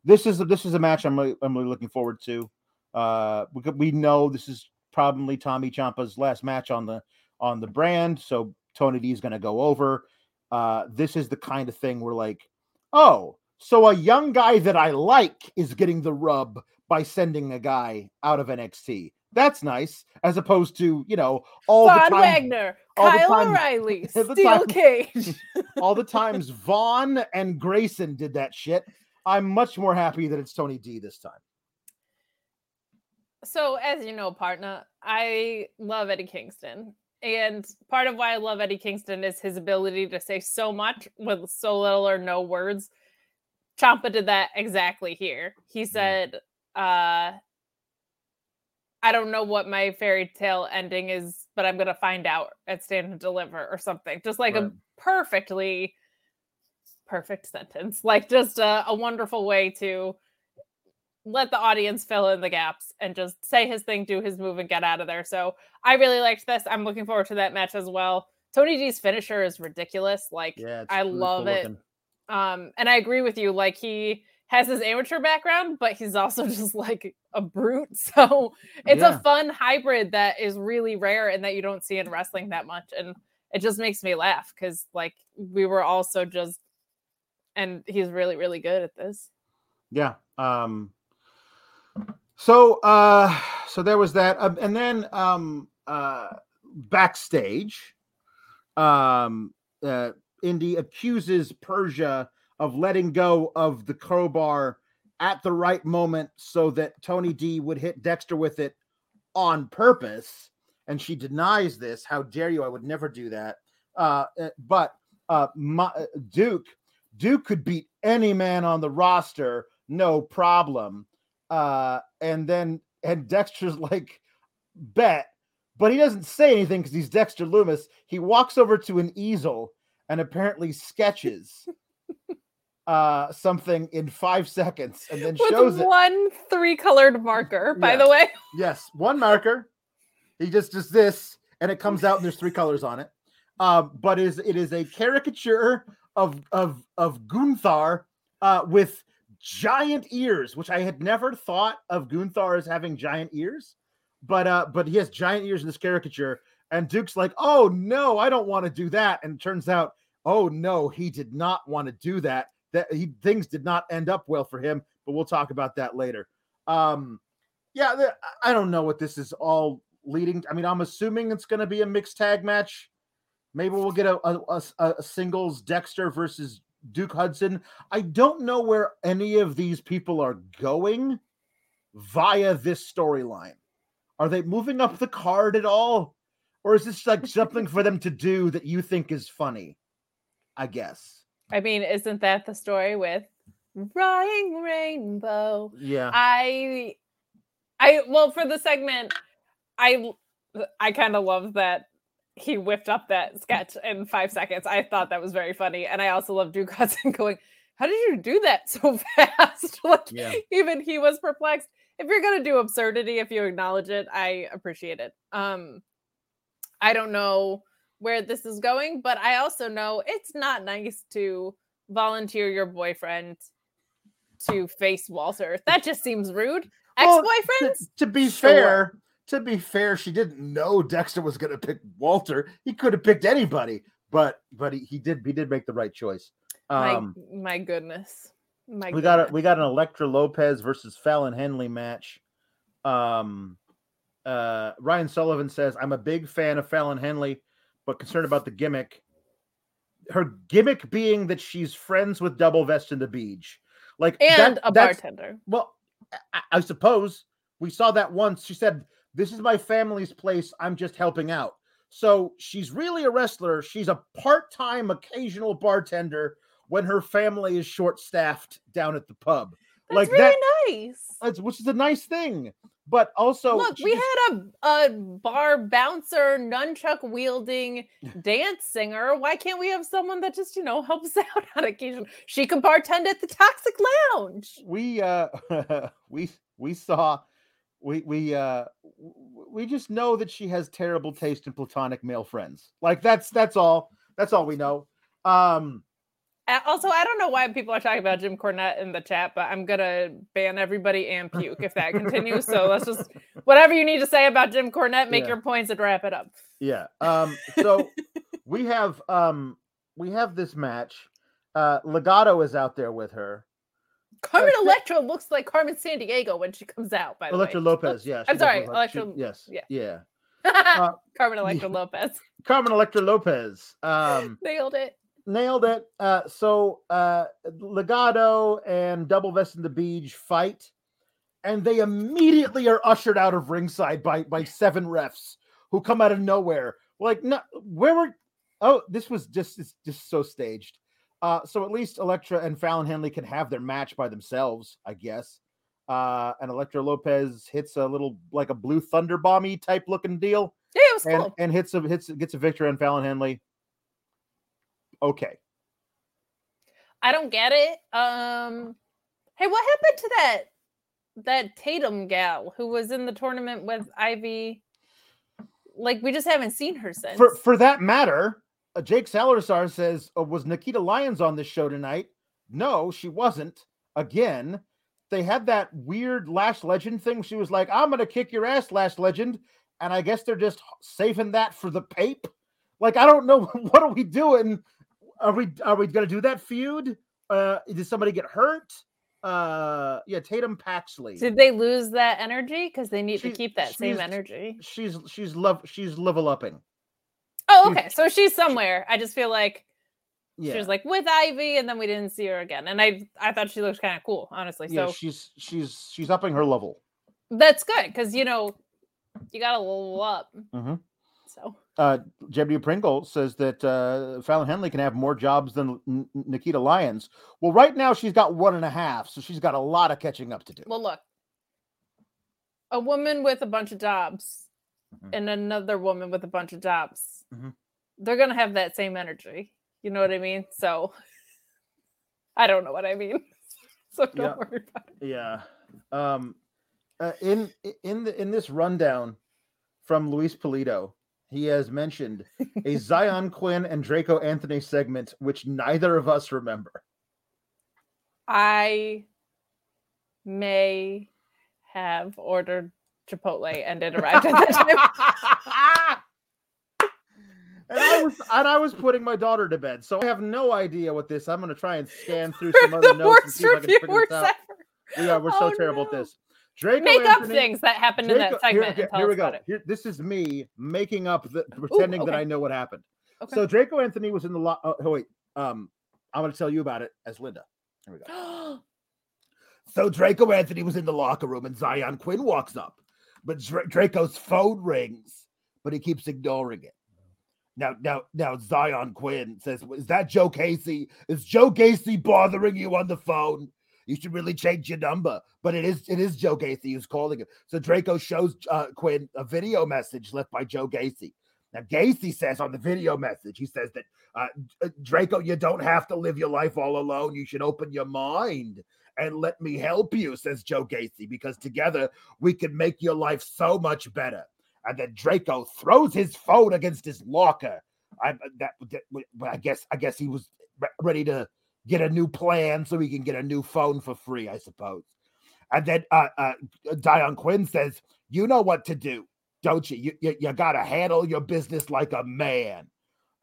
This is this is a match I'm really, I'm really looking forward to. Uh, we we know this is probably Tommy Ciampa's last match on the on the brand, so Tony D is going to go over. Uh, this is the kind of thing where like, oh, so a young guy that I like is getting the rub by sending a guy out of NXT. That's nice, as opposed to you know all Von the time, Wagner, all the Kyle time- O'Reilly, the Steel time- Cage. all the times Vaughn and Grayson did that shit. I'm much more happy that it's Tony D this time. So, as you know, partner, I love Eddie Kingston. And part of why I love Eddie Kingston is his ability to say so much with so little or no words. Ciampa did that exactly here. He said, uh, I don't know what my fairy tale ending is, but I'm going to find out at Stand and Deliver or something. Just like Right. a perfectly perfect sentence. Like, just a, a wonderful way to let the audience fill in the gaps and just say his thing, do his move, and get out of there. So I really liked this. I'm looking forward to that match as well. Tony D's finisher is ridiculous. Like Yeah, I love it. looking. Um, and I agree with you. Like he has his amateur background, but he's also just like a brute. So it's Yeah. a fun hybrid that is really rare and that you don't see in wrestling that much. And it just makes me laugh because like we were also just and he's really, really good at this. Yeah. Um so uh so there was that um, and then um uh backstage um uh Indi accuses Persia of letting go of the crowbar at the right moment so that Tony D would hit Dexter with it on purpose. And she denies this. How dare you? I would never do that. Uh, uh, but uh, my, uh, Duke, Duke could beat any man on the roster, no problem. Uh, and then and Dexter's like, bet, but he doesn't say anything because he's Dexter Lumis. He walks over to an easel and apparently sketches uh something in five seconds and then shows With it. one three colored marker, by Yeah. the way. Yes, one marker. He just does this, and it comes out, and there's three colors on it. Um, but is it is a caricature of of of Gunther uh, with giant ears, which I had never thought of Gunther as having giant ears, but uh, but he has giant ears in this caricature. And Duke's like, "Oh no, I don't want to do that." And it turns out, oh no, he did not want to do that. That he things did not end up well for him. But we'll talk about that later. Um, yeah, I don't know what this is all leading. I mean, I'm assuming it's going to be a mixed tag match. Maybe we'll get a, a, a- a singles Dexter versus Duke Hudson. I don't know where any of these people are going via this storyline. Are they moving up the card at all? Or is this like something for them to do that you think is funny? I guess. I mean, isn't that the story with Riding Rainbow? Yeah. I I well for the segment, I I kind of love that he whipped up that sketch in five seconds. I thought that was very funny. And I also love Duke Hudson going, How did you do that so fast? like Yeah. even he was perplexed. If you're gonna do absurdity, if you acknowledge it, I appreciate it. Um I don't know where this is going, but I also know it's not nice to volunteer your boyfriend to face Walter. That just seems rude. Ex-boyfriends? To, to be Sure. fair, to be fair, she didn't know Dexter was going to pick Walter. He could have picked anybody, but but he, he did he did make the right choice. Um, my my goodness. My we got a, we got an Elektra Lopez versus Fallon Henley match. Um, uh, Ryan Sullivan says, "I'm a big fan of Fallon Henley, but concerned about the gimmick. Her gimmick being that she's friends with Double Vest and the Beach, like and that- a bartender. well, I, I suppose we saw that once. She said, This is my family's place. I'm just helping out. So she's really a wrestler. She's a part time, occasional bartender when her family is short staffed down at the pub. That's like really that- nice. That's, which is a nice thing. But also, Look, we had a, a bar bouncer, nunchuck wielding dance singer. Why can't we have someone that just, you know, helps out on occasion? She can bartend at the Toxic Lounge. we uh we we saw we we uh we just know that she has terrible taste in platonic male friends like that's that's all that's all we know um Also, I don't know why people are talking about Jim Cornette in the chat, but I'm gonna ban everybody and puke if that continues. So let's just whatever you need to say about Jim Cornette, make Yeah. your points and wrap it up. yeah um so we have um we have this match uh Legado is out there with her Carmen Uh, Electra looks like Carmen Sandiego when she comes out. By the electra way, lopez yeah I'm sorry, like- she- yes yeah. yeah yeah, uh, Carmen Electra Lopez carmen electra lopez um nailed it. Nailed it. Uh, so uh, Legado and Double Vest and the Beach fight, and they immediately are ushered out of ringside by by seven refs who come out of nowhere. Like, no, where were? Oh, this was just it's just so staged. Uh, so at least Elektra and Fallon Henley can have their match by themselves, I guess. Uh, and Elektra Lopez hits a little like a blue thunder bomby type looking deal Yeah, it was and, cool. and hits a hits gets a victory on Fallon Henley. Okay. I don't get it. Um, hey, what happened to that that Tatum gal who was in the tournament with Ivy? Like, we just haven't seen her since. For for that matter, uh, Jake Salazar says, uh, "Was Nikita Lyons on this show tonight?" No, she wasn't. Again, they had that weird Lash Legend thing. She was like, "I'm gonna kick your ass, Lash Legend," and I guess they're just saving that for the pape. Like, I don't know what are we doing. Are we are we gonna do that feud? Uh, did somebody get hurt? Uh, yeah, Tatum Paxley. Did they lose that energy? Because they need She- to keep that same energy. She's she's love she's level upping. Oh, she's- okay. So she's somewhere. I just feel like yeah, She was like with Ivy, and then we didn't see her again. And I I thought she looked kind of cool, honestly. yeah, So she's she's she's upping her level. that's good because you know you got to level up. Mhm. So Uh, W. Pringle says that uh, Fallon Henley can have more jobs than N- N- Nikita Lyons. Well, right now she's got one and a half, so she's got a lot of catching up to do. well, look, a woman with a bunch of jobs Mhm. and another woman with a bunch of jobs, Mhm. they're gonna have that same energy. You know what I mean? So I don't know what I mean. So don't Yeah. worry about it. Yeah. Um, uh, in in the in this rundown from Luis Polito, he has mentioned a Xyon Quinn and Draco Anthony segment, which neither of us remember. I may have ordered Chipotle and it arrived at that time. and I was and I was putting my daughter to bed, so I have no idea what this. I'm going to try and scan through some We're other the notes and worst see if I can figure reviewers this out. ever. We are. We're so Oh, terrible at this. Draco Make up things that happened in that Draco- segment. here, here we go. Here, this is me making up the pretending that okay. I know what happened. Okay. So Draco Anthony was in the lo- oh, wait, um, I'm going to tell you about it as Linda. Here we go. So Draco Anthony was in the locker room and Xyon Quinn walks up, but Dra- Draco's phone rings, but he keeps ignoring it. Now, now, now, Xyon Quinn says, "Is that Joe Gacy? Is Joe Gacy bothering you on the phone? You should really change your number." But it is, it is Joe Gacy who's calling him. So Draco shows uh, Quinn a video message left by Joe Gacy. Now, Gacy says on the video message, he says that uh, uh, Draco, you don't have to live your life all alone. You should open your mind and let me help you, says Joe Gacy, because together we can make your life so much better. And then Draco throws his phone against his locker. I that, that well, I guess I guess he was re- ready to get a new plan so he can get a new phone for free, I suppose. And then uh, uh, Xyon Quinn says, "You know what to do, don't you? You you, you got to handle your business like a man."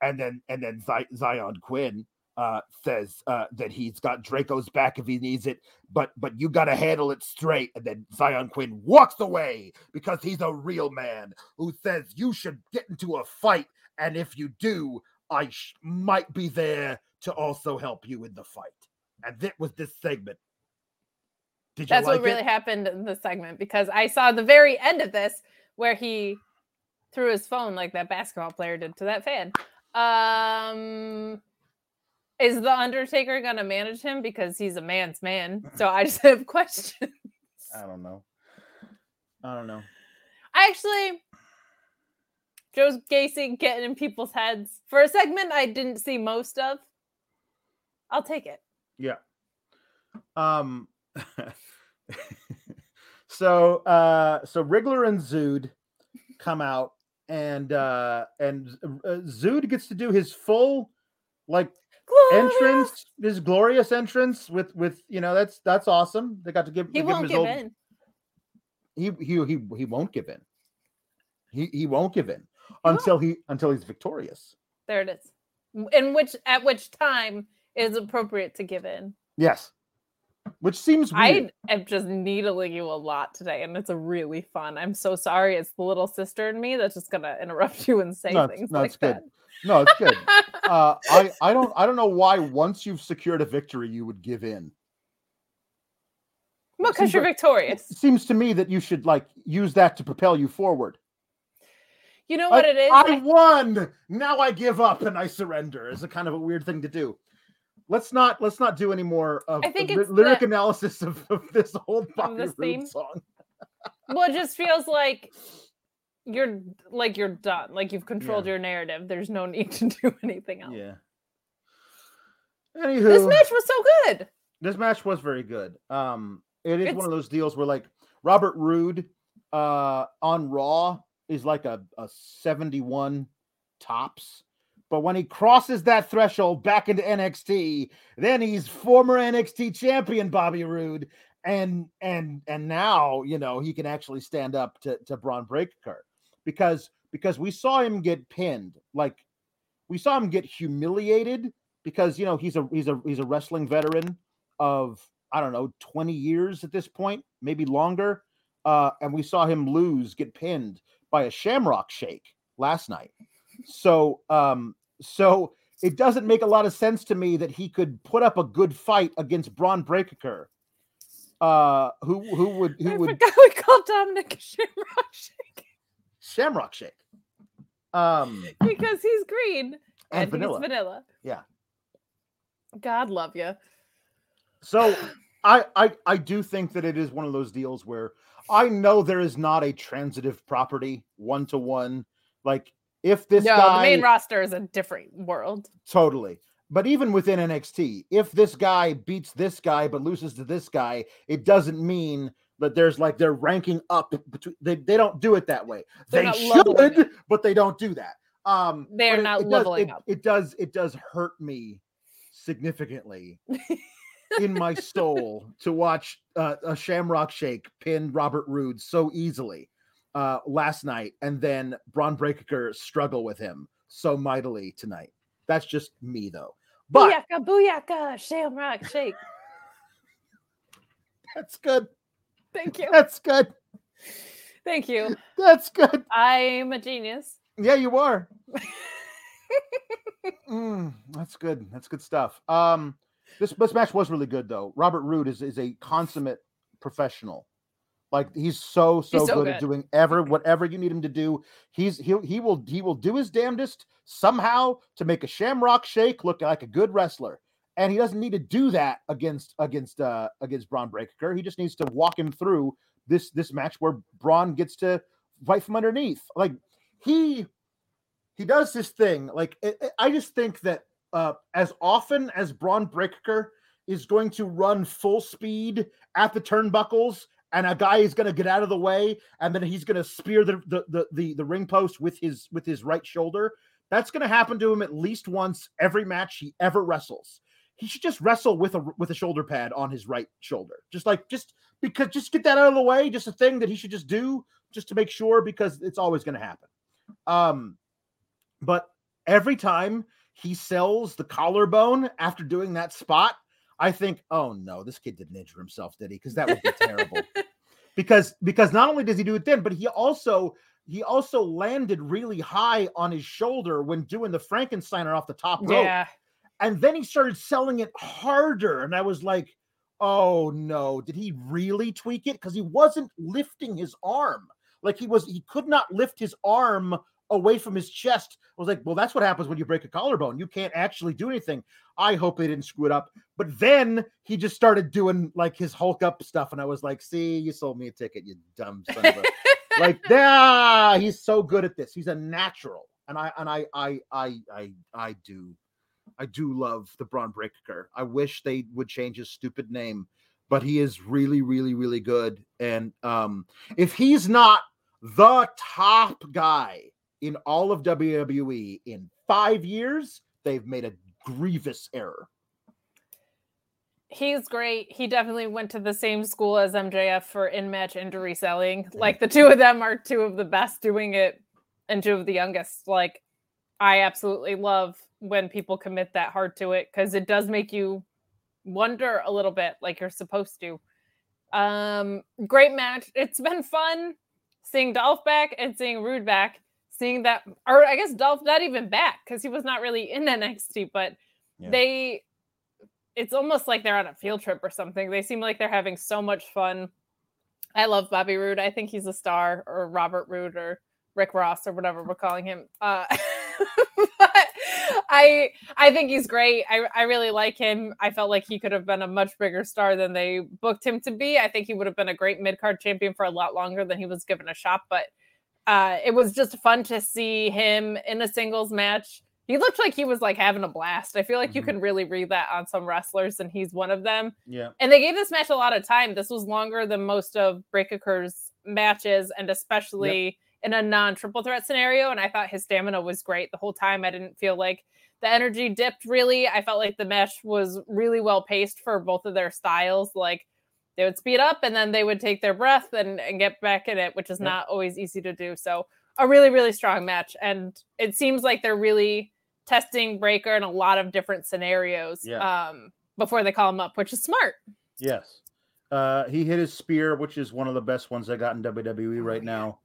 And then and then Xyon Quinn uh, says uh, that he's got Draco's back if he needs it, but but you got to handle it straight. And then Xyon Quinn walks away because he's a real man who says you should get into a fight, and if you do, I sh- might be there to also help you in the fight. And that was this segment. Did you That's like what really it? happened in the segment because I saw the very end of this where he threw his phone like that basketball player did to that fan. Um is the Undertaker gonna manage him because he's a man's man? So I just have questions. I don't know. I don't know. I actually Joe Gacy getting in people's heads for a segment I didn't see most of. I'll take it. Yeah. Um. so uh so Wriggler and Zood come out and uh and uh, Zood gets to do his full like entrance his glorious entrance with with you know that's that's awesome they got to give, He give won't his give old- in. he he he he won't give in he he won't give in won't. until he until he's victorious There it is. In which at which time is appropriate to give in. yes which seems weird. I am just needling you a lot today, and it's a really fun. I'm so sorry. It's the little sister in me that's just gonna interrupt you and say No, things no, like it's good. that. no it's good uh i i don't i don't know why once you've secured a victory you would give in because seems you're victorious. it seems to me that you should like use that to propel you forward You know what Like, it is? I I- won. Now I give up and I surrender. Is a kind of a weird thing to do. Let's not let's not do any more of I think lyric the- analysis of, of this whole Bobby this Roode song. well, it just feels like you're like you're done. Like you've controlled your narrative. There's no need to do anything else. Yeah. Anywho, This match was so good. this match was very good. Um, it is It's- one of those deals where like Robert Roode uh on Raw is like a, a 71 tops. But when he crosses that threshold back into NXT, then he's former NXT champion Bobby Roode. And and and now you know he can actually stand up to, to Bron Breakker because because we saw him get pinned. Like we saw him get humiliated because you know he's a he's a he's a wrestling veteran of I don't know 20 years at this point, maybe longer. Uh, and we saw him lose, get pinned by a Shamrock Shake last night. So um, so it doesn't make a lot of sense to me that he could put up a good fight against Bron Breakker. Uh, who who would who I would forgot we called Dominik Shamrock Shake Shamrock Shake? Um, because he's green and vanilla. he's vanilla. Yeah. God love you. So I, I I do think that it is one of those deals where I know there is not a transitive property one to one. Like if this no, guy the main roster is a different world. totally, but even within NXT, if this guy beats this guy but loses to this guy, it doesn't mean that there's like they're ranking up between. They, they don't do it that way. They're they should, but they don't do that. Um, They are but it- not it does- leveling it- up. It does. It does hurt me significantly in my soul to watch uh, a Shamrock Shake pin Robert Roode so easily uh, last night, and then Bron Breakker struggle with him so mightily tonight. That's just me, though. But booyaka, booyaka, Shamrock Shake. that's good. Thank you. That's good. Thank you. That's good. I'm a genius. Yeah, you are. Mm, that's good. That's good stuff. Um, this this match was really good though. Robert Roode is is a consummate professional. Like he's so so, He's so good, at doing ever whatever you need him to do. He's he he will he will do his damnedest somehow to make a Shamrock Shake look like a good wrestler. And he doesn't need to do that against against uh against Bron Breakker. He just needs to walk him through this this match where Bron gets to fight from underneath. Like he he does this thing. Like it, it- I just think that uh, as often as Bron Breakker is going to run full speed at the turnbuckles, and a guy is going to get out of the way, and then he's going to spear the the, the the the ring post with his with his right shoulder. That's going to happen to him at least once every match he ever wrestles. He should just wrestle with a with a shoulder pad on his right shoulder, just like just because just get that out of the way. Just a thing that he should just do, just to make sure, because it's always going to happen. Um, but every time he sells the collarbone after doing that spot, I think, oh no, this kid didn't injure himself, did he? Because that would be terrible. Because because not only does he do it then, but he also he also landed really high on his shoulder when doing the Frankensteiner off the top rope. Yeah. And then he started selling it harder. And I was like, oh no, did he really tweak it? Because he wasn't lifting his arm. Like he was, he could not lift his arm away from his chest. I was like, well, that's what happens when you break a collarbone. You can't actually do anything. I hope they didn't screw it up. But then he just started doing like his Hulk up stuff. And I was like, see, you sold me a ticket, you dumb son of a like yeah he's so good at this he's a natural and i and i i i i, I do i do love the Bron Breakker i wish they would change his stupid name but he is really really really good and um if he's not the top guy in all of wwe in five years they've made a grievous error He's great. He definitely went to the same school as MJF for in match injury selling. Like the two of them are two of the best doing it and two of the youngest. Like I absolutely love when people commit that hard to it because it does make you wonder a little bit like you're supposed to. Um great match. It's been fun seeing Dolph back and seeing Roode back. Seeing that or I guess Dolph not even back because he was not really in NXT, but Yeah. they it's almost like they're on a field trip or something. They seem like they're having so much fun. I love Bobby Roode. I think he's a star, or Robert Roode, or Rick Ross, or whatever we're calling him. Uh, but I I think he's great. I I really like him. I felt like he could have been a much bigger star than they booked him to be. I think he would have been a great mid card champion for a lot longer than he was given a shot. But uh, it was just fun to see him in a singles match. He looked like he was like having a blast. I feel like you Mhm. can really read that on some wrestlers, and he's one of them. yeah And they gave this match a lot of time. This was longer than most of Breakker's matches, and especially in a non triple threat scenario. And I thought his stamina was great the whole time. I didn't feel like the energy dipped really. I felt like the match was really well paced for both of their styles. Like they would speed up and then they would take their breath and, and get back in it, which is Yep. not always easy to do. So, a really, really strong match. And it seems like they're really testing Breakker in a lot of different scenarios Yeah. um, before they call him up, which is smart. Yes. Uh, he hit his spear, which is one of the best ones I got in WWE right now.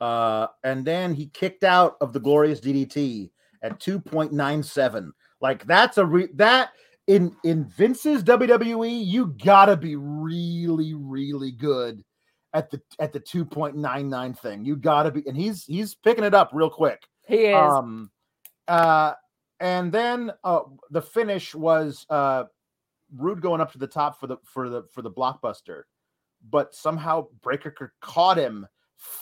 Uh, and then he kicked out of the glorious DDT at 2.97. Like that's a re- that in in Vince's WWE, you gotta be really, really good at the at the 2.99 thing. You gotta be, and he's he's picking it up real quick. He is. Um, uh, and then uh, the finish was uh, Roode going up to the top for the for the for the blockbuster, but somehow Breakker caught him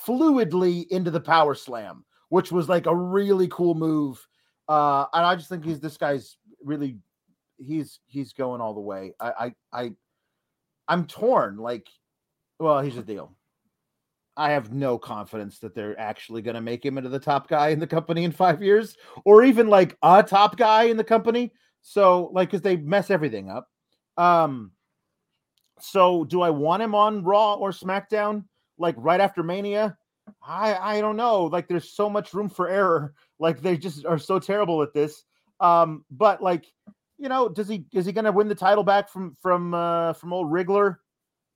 fluidly into the power slam, which was like a really cool move. Uh, and I just think he's this guy's really he's he's going all the way. I I, I I'm torn. Like, well, here's the deal. I have no confidence that they're actually going to make him into the top guy in the company in five years, or even like a top guy in the company. So, like, because they mess everything up. Um, so do I want him on Raw or SmackDown like right after Mania? I I don't know. Like, there's so much room for error. Like, they just are so terrible at this. Um, but like, you know, does he is he going to win the title back from from uh, from old Wriggler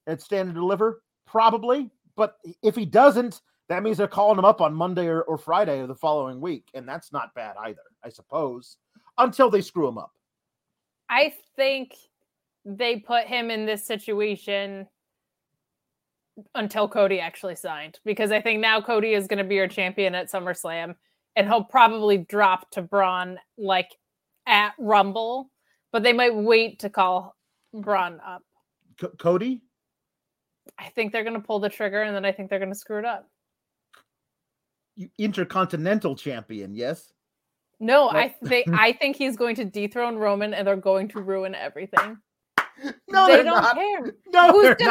at Stand and Deliver? Probably. But if he doesn't, that means they're calling him up on Monday or, or Friday of the following week, and that's not bad either, I suppose, until they screw him up. I think they put him in this situation until Cody actually signed because I think now Cody is going to be your champion at SummerSlam and he'll probably drop to Bron like at Rumble, but they might wait to call Bron up. C- Cody? I think they're going to pull the trigger and then I think they're going to screw it up. You intercontinental champion, yes? No, I think I think he's going to dethrone Roman and they're going to ruin everything. No, they don't not. care. No, Who's they're gonna?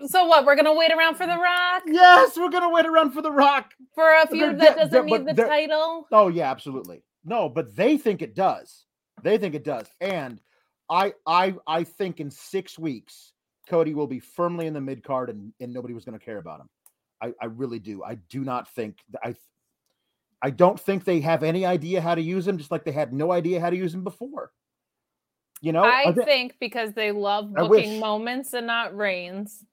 not. So what? We're gonna wait around for the Rock Yes, we're gonna wait around for the Rock. for a feud that doesn't need the title. Oh yeah, absolutely. No, but they think it does. They think it does, and I, I, I think in six weeks, Cody will be firmly in the mid card, and and nobody was going to care about him. I, I really do. I do not think I. I don't think they have any idea how to use him, just like they had no idea how to use him before. You know, I they- think because they love booking moments and not reigns,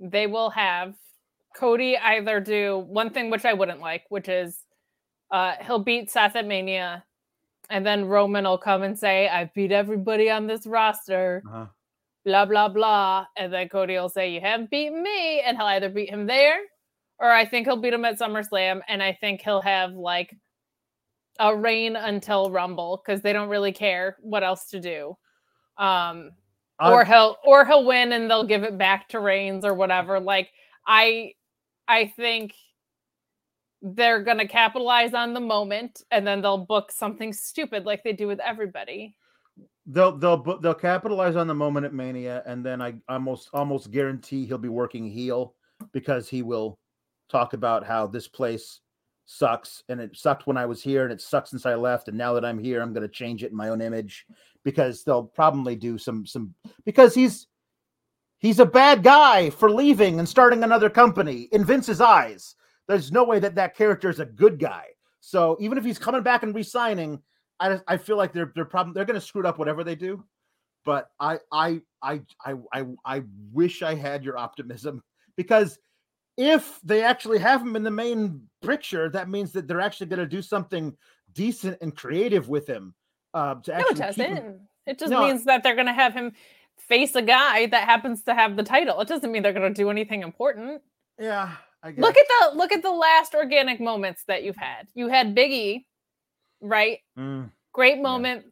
they will have Cody either do one thing which I wouldn't like, which is uh he'll beat Seth at Mania, and then Roman will come and say, I beat everybody on this roster, Uh-huh. blah blah blah. And then Cody will say, You haven't beaten me, and he'll either beat him there, or I think he'll beat him at SummerSlam, and I think he'll have like a reign until Rumble because they don't really care what else to do. Um, I- or he'll or he'll win and they'll give it back to Reigns or whatever. Like I I think they're gonna capitalize on the moment and then they'll book something stupid like they do with everybody. they'll they'll they'll capitalize on the moment at Mania, and then I almost almost guarantee he'll be working heel because he will talk about how this place sucks and it sucked when I was here and it sucks since I left, and now that I'm here, I'm going to change it in my own image because they'll probably do some some because he's he's a bad guy for leaving and starting another company in Vince's eyes. There's no way that that character is a good guy. So even if he's coming back and re-signing, I just, I feel like they're they're probably they're going to screw up whatever they do. But I I I I I I wish I had your optimism because if they actually have him in the main picture, that means that they're actually going to do something decent and creative with him. Uh, to No, it actually keep him- doesn't. It just No. means that they're gonna have him face a guy that happens to have the title. It doesn't mean they're gonna do anything important. Yeah. Look at the look at the last organic moments that you've had. You had Big E, right? Mm, Great moment,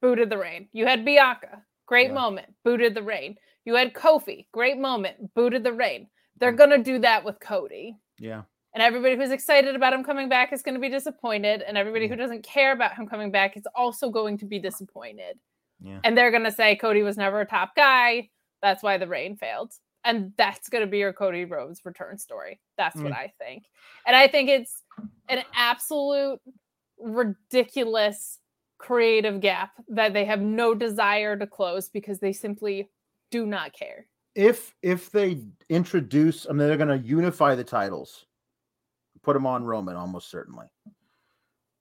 booted the rain. You had Bianca, great Yeah. moment, booted the rain. You had Kofi, great moment, booted the rain. They're Mm. gonna do that with Cody. yeah. And everybody who's excited about him coming back is going to be disappointed. And everybody who doesn't care about him coming back is also going to be disappointed. Yeah. And they're going to say Cody was never a top guy. That's why the reign failed. And that's going to be your Cody Rhodes return story. That's what Mm. I think. And I think it's an absolute ridiculous creative gap that they have no desire to close because they simply do not care. if if they introduce, I mean, they're going to unify the titles, put them on Roman almost certainly.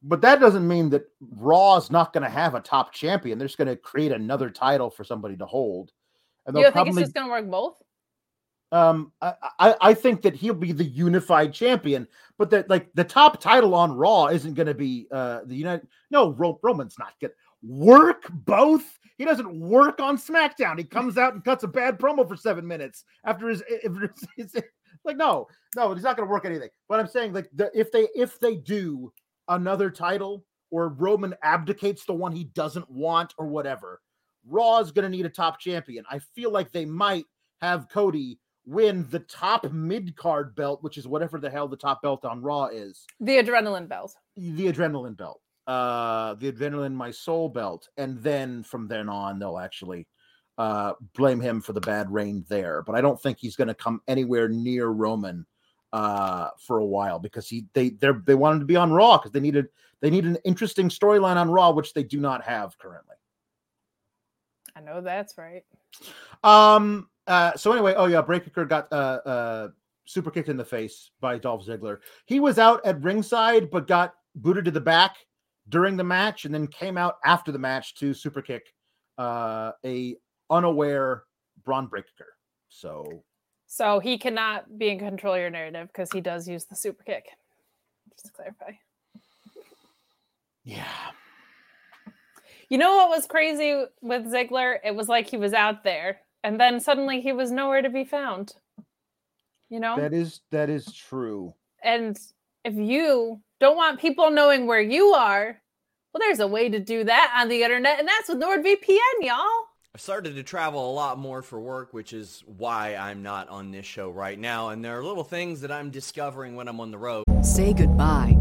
But that doesn't mean that Raw is not going to have a top champion. They're just going to create another title for somebody to hold, and You think probably. it's just going to work both? Um, I, I I think that he'll be the unified champion, but that like the top title on Raw isn't going to be uh the United. No, Ro- Roman's not good. work both. He doesn't work on SmackDown. He comes out and cuts a bad promo for seven minutes after his. His, his like no, no, he's not going to work anything. But I'm saying like the, if they if they do another title or Roman abdicates the one he doesn't want or whatever, Raw is going to need a top champion. I feel like they might have Cody win the top mid card belt, which is whatever the hell the top belt on Raw is, The adrenaline belt. the adrenaline belt, uh, the adrenaline my soul belt, and then from then on they'll actually uh blame him for the bad reign there. But I don't think he's going to come anywhere near Roman uh for a while because he they they they wanted to be on Raw because they needed they need an interesting storyline on Raw which they do not have currently. I know that's right. Um. Uh. So anyway, oh yeah, Breakker got uh uh super kicked in the face by Dolph Ziggler. He was out at ringside, but got booted to the back during the match, and then came out after the match to super kick uh a unaware Bron Breakker. So So he cannot be in control of your narrative because he does use the super kick. Just to clarify. yeah, You know what was crazy with Ziggler? It was like he was out there and then suddenly he was nowhere to be found. You know? that is that is true. and if you don't want people knowing where you are, well, there's a way to do that on the internet, and that's with NordVPN, y'all. I've started to travel a lot more for work, which is why I'm not on this show right now. And there are little things that I'm discovering when I'm on the road. Say goodbye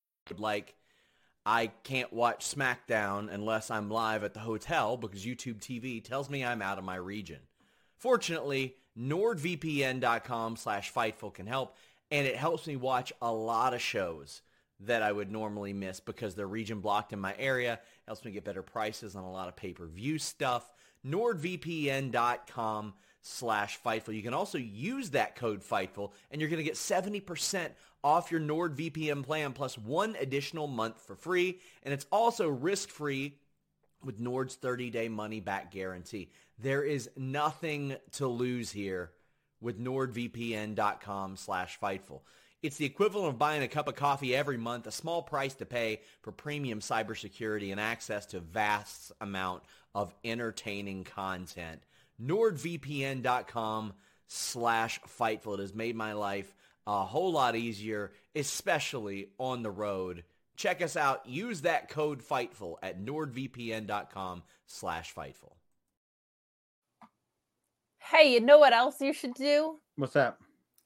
Like, I can't watch SmackDown unless I'm live at the hotel because YouTube TV tells me I'm out of my region. Fortunately, NordVPN.com slash Fightful can help, and it helps me watch a lot of shows that I would normally miss because they're region blocked in my area. It helps me get better prices on a lot of pay-per-view stuff. NordVPN.com slash Fightful. You can also use that code Fightful, and you're going to get 70% off your NordVPN plan plus one additional month for free. And it's also risk-free with Nord's 30-day money-back guarantee. There is nothing to lose here with NordVPN.com slash Fightful. It's the equivalent of buying a cup of coffee every month, a small price to pay for premium cybersecurity and access to vast amount of entertaining content. NordVPN.com slash Fightful. It has made my life a whole lot easier, especially on the road. Check us out. Use that code Fightful at NordVPN.com slash Fightful. Hey, you know what else you should do? What's that?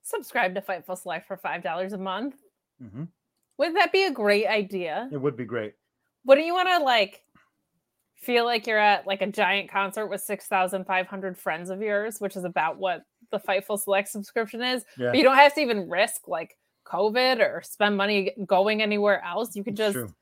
Subscribe to Fightful Select for $5 a month. hmm Wouldn't that be a great idea? It would be great. Wouldn't you want to like feel like you're at like a giant concert with 6,500 friends of yours, which is about what the Fightful Select subscription is? Yeah. But you don't have to even risk like COVID or spend money going anywhere else. You can just true.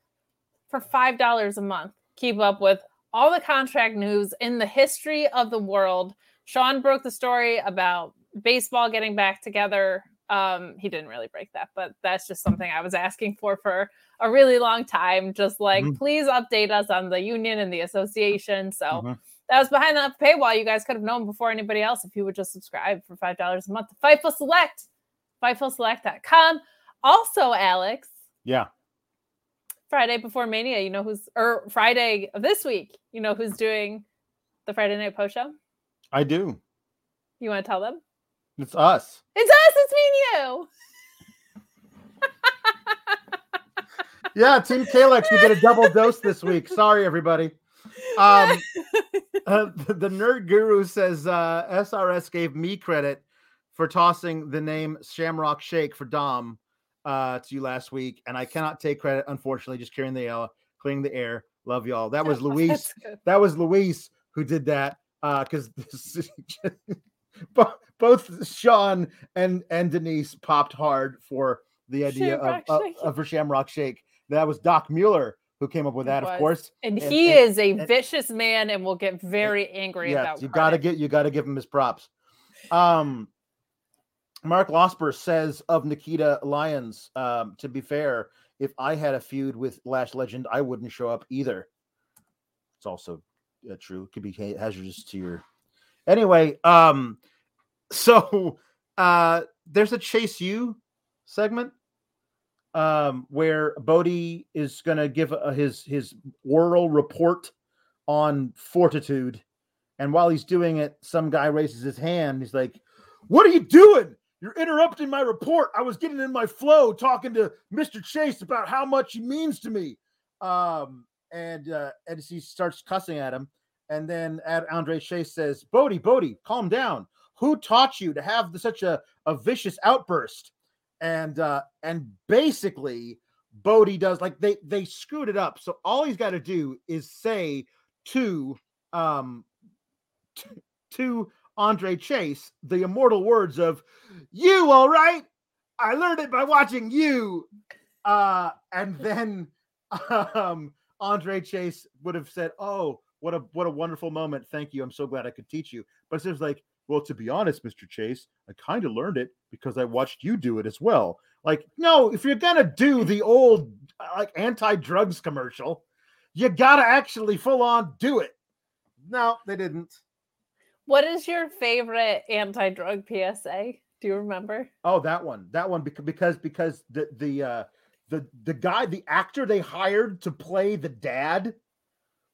for five dollars a month keep up with all the contract news in the history of the world. Sean broke the story about baseball getting back together. Um, he didn't really break that, but that's just something I was asking for for a really long time. Just like, Mhm. please update us on the union and the association. So Mhm. That was behind the paywall. You guys could have known before anybody else if you would just subscribe for five dollars a month. to Fightful Select, FightfulSelect.com. Also, Alex, Yeah. Friday before Mania, you know who's or Friday of this week, you know who's doing the Friday night post show? I do. You want to tell them? It's us. It's us, it's me and you. Yeah, Team Kalex, we get a double dose this week. Sorry, everybody. Um, Uh, the, the nerd guru says uh, SRS gave me credit for tossing the name Shamrock Shake for Dom uh, to you last week, and I cannot take credit, unfortunately. Just clearing the air, clearing the air. Love y'all. That was Luis. That was Luis who did that because both Sean and and Denise popped hard for the idea of, Shamrock of, of for Shamrock Shake. That was Doc Mueller who came up with that, of course. And And- he and- is a and- vicious man and will get very angry Yes, about you gotta get you gotta give him his props. Um, Mark Losper says of Nikita Lyons. Um, to be fair, if I had a feud with Lash Legend, I wouldn't show up either. It's also uh, true. It could be hazardous to your. Anyway, um, so uh, there's a Chase U segment um where Bodhi is gonna give uh, his his oral report on fortitude and while he's doing it, some guy raises his hand. He's like, What are you doing? You're interrupting my report. I was getting in my flow talking to Mr. Chase about how much he means to me. Um, and uh, and he starts cussing at him. And then Ad- Andre Chase says, "Bodhi, Bodhi, calm down. Who taught you to have such a, a vicious outburst? And uh, and basically, Bodhi does like they they screwed it up. So all he's got to do is say to um t- to Andre Chase the immortal words of "You all right? I learned it by watching you." Uh, and then um, Andre Chase would have said, "Oh, what a what a wonderful moment! Thank you. I'm so glad I could teach you." But it's was like, "Well, to be honest, Mr. Chase, I kind of learned it because I watched you do it as well." Like, no, if you're gonna do the old like anti-drugs commercial, you gotta actually full on do it. No, they didn't. What is your favorite anti-drug PSA? Do you remember? Oh, that one, that one, because because because the the uh, the the guy, the actor they hired to play the dad,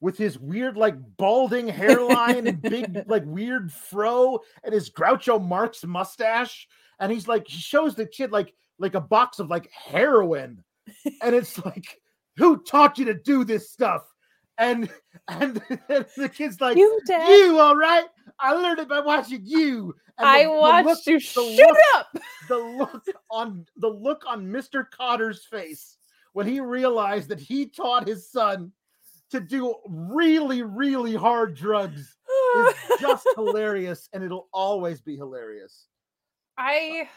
with his weird like balding hairline and big like weird fro and his Groucho Marx mustache, and he's like he shows the kid like like a box of like heroin, and it's like, who taught you to do this stuff? And and the kid's like, you you all right? I learned it by watching you. And I the- the watched look- you. the Shut look- up. the look on the look on Mr. Cotter's face when he realized that he taught his son to do really, really hard drugs is just hilarious, and it'll always be hilarious. I. Uh,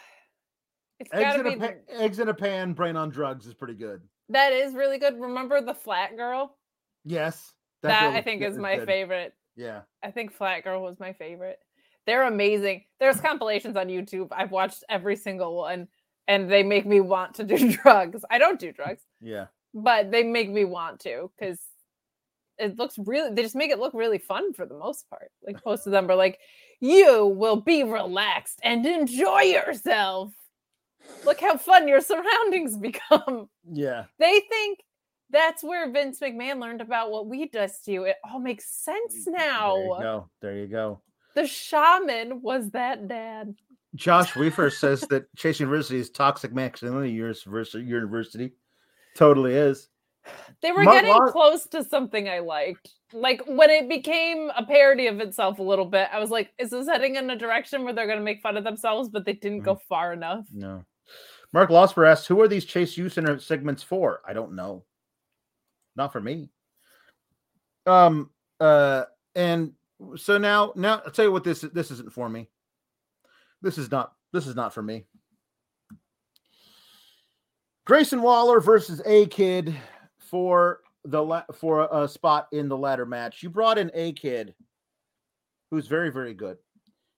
it's Eggs in, a be. pa- eggs in a pan, brain on drugs is pretty good. That is really good. Remember the Flat Girl? Yes, That, really- I think is my good. favorite. Yeah, I think Flat Girl was my favorite. They're amazing. There's compilations on YouTube. I've watched every single one, and they make me want to do drugs. I don't do drugs, yeah. but they make me want to because it looks really. They just make it look really fun for the most part. Like most of them are like, "You will be relaxed and enjoy yourself. Look how fun your surroundings become." Yeah, They think that's where Vince McMahon learned about what we does to you. It all makes sense now. There you go. There you go. The shaman was that dad. Josh Weaver says that Chase University is toxic masculinity university. University totally is. They were getting close to something I liked. Like when it became a parody of itself a little bit, I was like, is this heading in a direction where they're going to make fun of themselves? But they didn't Mm-hmm. go far enough. No. Mark Losper asks, who are these Chase U Center segments for? I don't know. Not for me. Um uh and so now now I'll tell you what this this isn't for me. This is not this is not for me. Grayson Waller versus A Kid for the la- for a spot in the ladder match. You brought in A Kid, who's very very good.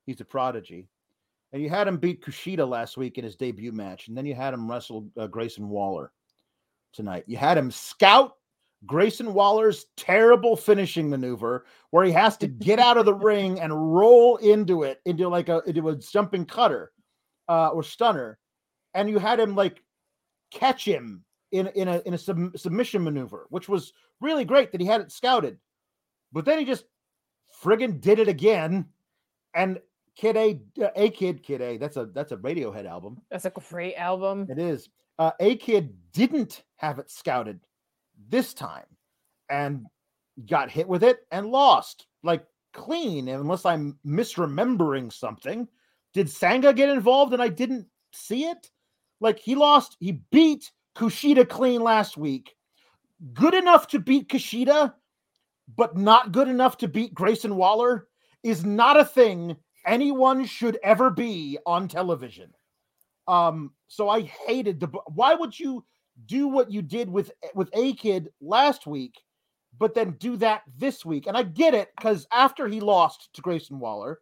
He's a prodigy and you had him beat Kushida last week in his debut match, and then you had him wrestle uh, Grayson Waller tonight. You had him scout Grayson Waller's terrible finishing maneuver, where he has to get out of the ring and roll into it into like a into a jumping cutter uh, or stunner, and you had him like catch him in in a in a sub- submission maneuver, which was really great that he had it scouted, but then he just friggin' did it again, and Kid A, uh, A Kid, Kid A. That's a that's a Radiohead album. That's a great album. It is. Uh, A Kid didn't have it scouted this time, and got hit with it and lost like clean, unless I'm misremembering something. Did Sanga get involved and I didn't see it? Like he lost, he beat Kushida clean last week. Good enough to beat Kushida, but not good enough to beat Grayson Waller is not a thing anyone should ever be on television. Um, so I hated the. Why would you do what you did with with A Kid last week, but then do that this week? And I get it because after he lost to Grayson Waller,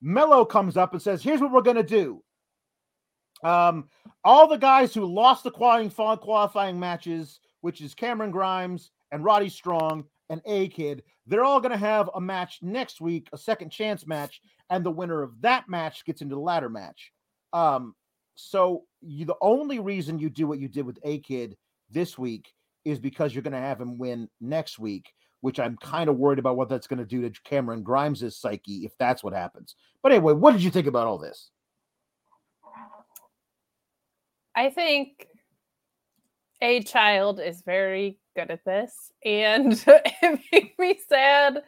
Mello comes up and says, "Here's what we're gonna do. Um, all the guys who lost the qualifying qualifying matches, which is Cameron Grimes and Roddy Strong and A Kid, they're all going to have a match next week, a second chance match, and the winner of that match gets into the ladder match. Um, so you, the only reason you do what you did with A Kid this week is because you're going to have him win next week, which I'm kind of worried about what that's going to do to Cameron Grimes' psyche if that's what happens. But anyway, what did you think about all this? I think a child is very good at this, and it made me sad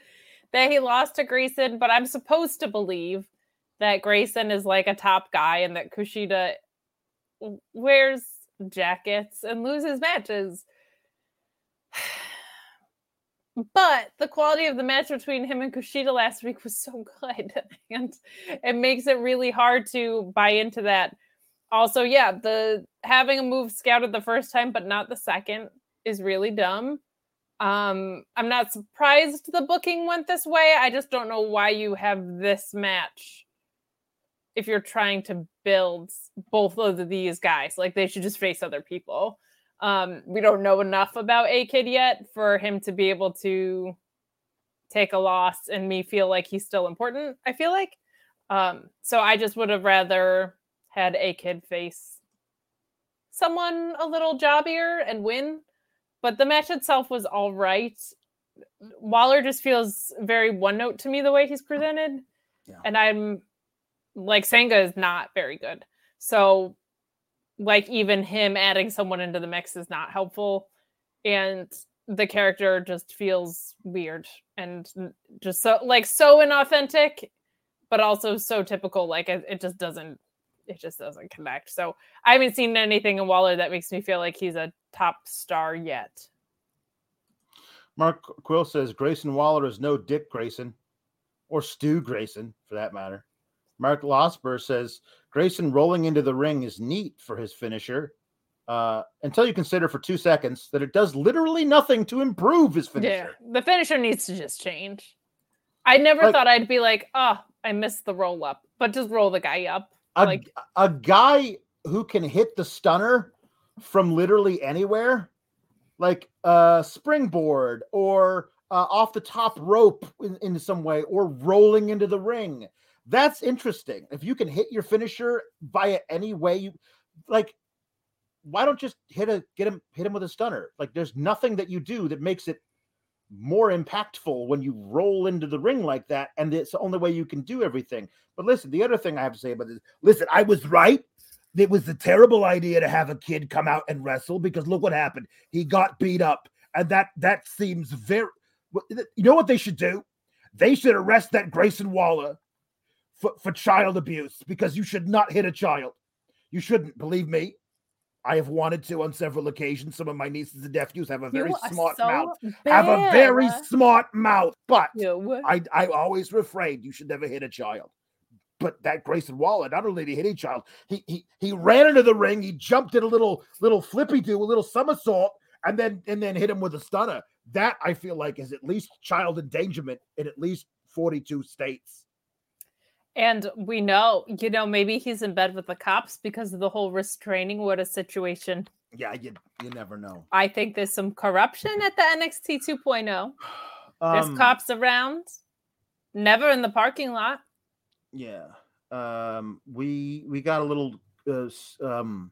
that he lost to Grayson. But I'm supposed to believe that Grayson is like a top guy and that Kushida wears jackets and loses matches. But the quality of the match between him and Kushida last week was so good. And it makes it really hard to buy into that also, yeah, the having a move scouted the first time but not the second is really dumb. Um, I'm not surprised the booking went this way. I just don't know why you have this match if you're trying to build both of these guys. Like they should just face other people. Um, we don't know enough about A Kid yet for him to be able to take a loss and me feel like he's still important. I feel like. Um, so I just would have rather had a kid face someone a little jobbier and win, but the match itself was all right. Waller just feels very one note to me the way he's presented. Yeah. And I'm like Sanga is not very good. So like even him adding someone into the mix is not helpful. And the character just feels weird and just so like so inauthentic, but also so typical. Like it, it just doesn't it just doesn't connect. So I haven't seen anything in Waller that makes me feel like he's a top star yet. Mark Quill says Grayson Waller is no Dick Grayson or Stu Grayson for that matter. Mark Losper says Grayson rolling into the ring is neat for his finisher. Uh, until you consider for two seconds that it does literally nothing to improve his finisher. Yeah, the finisher needs to just change. I never like, thought I'd be like, oh, I missed the roll up, but just roll the guy up a, like a guy who can hit the stunner from literally anywhere, like a springboard or uh, off the top rope in, in some way, or rolling into the ring. That's interesting. If you can hit your finisher via any way you like, why don't just hit a get him hit him with a stunner? Like, there's nothing that you do that makes it more impactful when you roll into the ring like that, and it's the only way you can do everything. But listen, the other thing I have to say about this, listen, I was right. It was a terrible idea to have a kid come out and wrestle because look what happened. He got beat up, and that that seems very. You know what they should do? They should arrest that Grayson Waller for, for child abuse because you should not hit a child. You shouldn't believe me. I have wanted to on several occasions. Some of my nieces and nephews have a very you smart so mouth. Bad. Have a very smart mouth, but I, I always refrained. You should never hit a child. But that Grayson Waller, not only did he hit a child, he he he ran into the ring. He jumped in a little little flippy do, a little somersault, and then and then hit him with a stunner. That I feel like is at least child endangerment in at least forty two states. And we know, you know, maybe he's in bed with the cops because of the whole restraining order situation. Yeah, you you never know. I think there's some corruption at the NXT 2.0. There's um, cops around, never in the parking lot. Yeah. Um we we got a little uh, um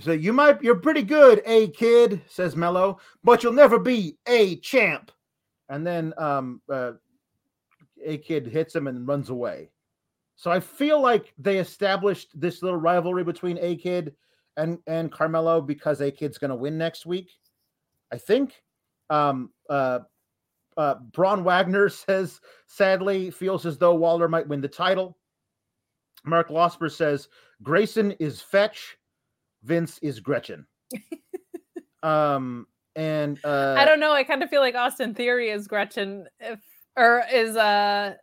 so you might you're pretty good, a kid, says Mello, but you'll never be a champ. And then um uh a kid hits him and runs away. So I feel like they established this little rivalry between A Kid and and Carmelo because A Kid's going to win next week. I think. Um, uh, Uh, Braun Wagner says, sadly, feels as though Waller might win the title. Mark Losper says, Grayson is fetch, Vince is Gretchen. um, and uh, I don't know. I kind of feel like Austin Theory is Gretchen, if or is uh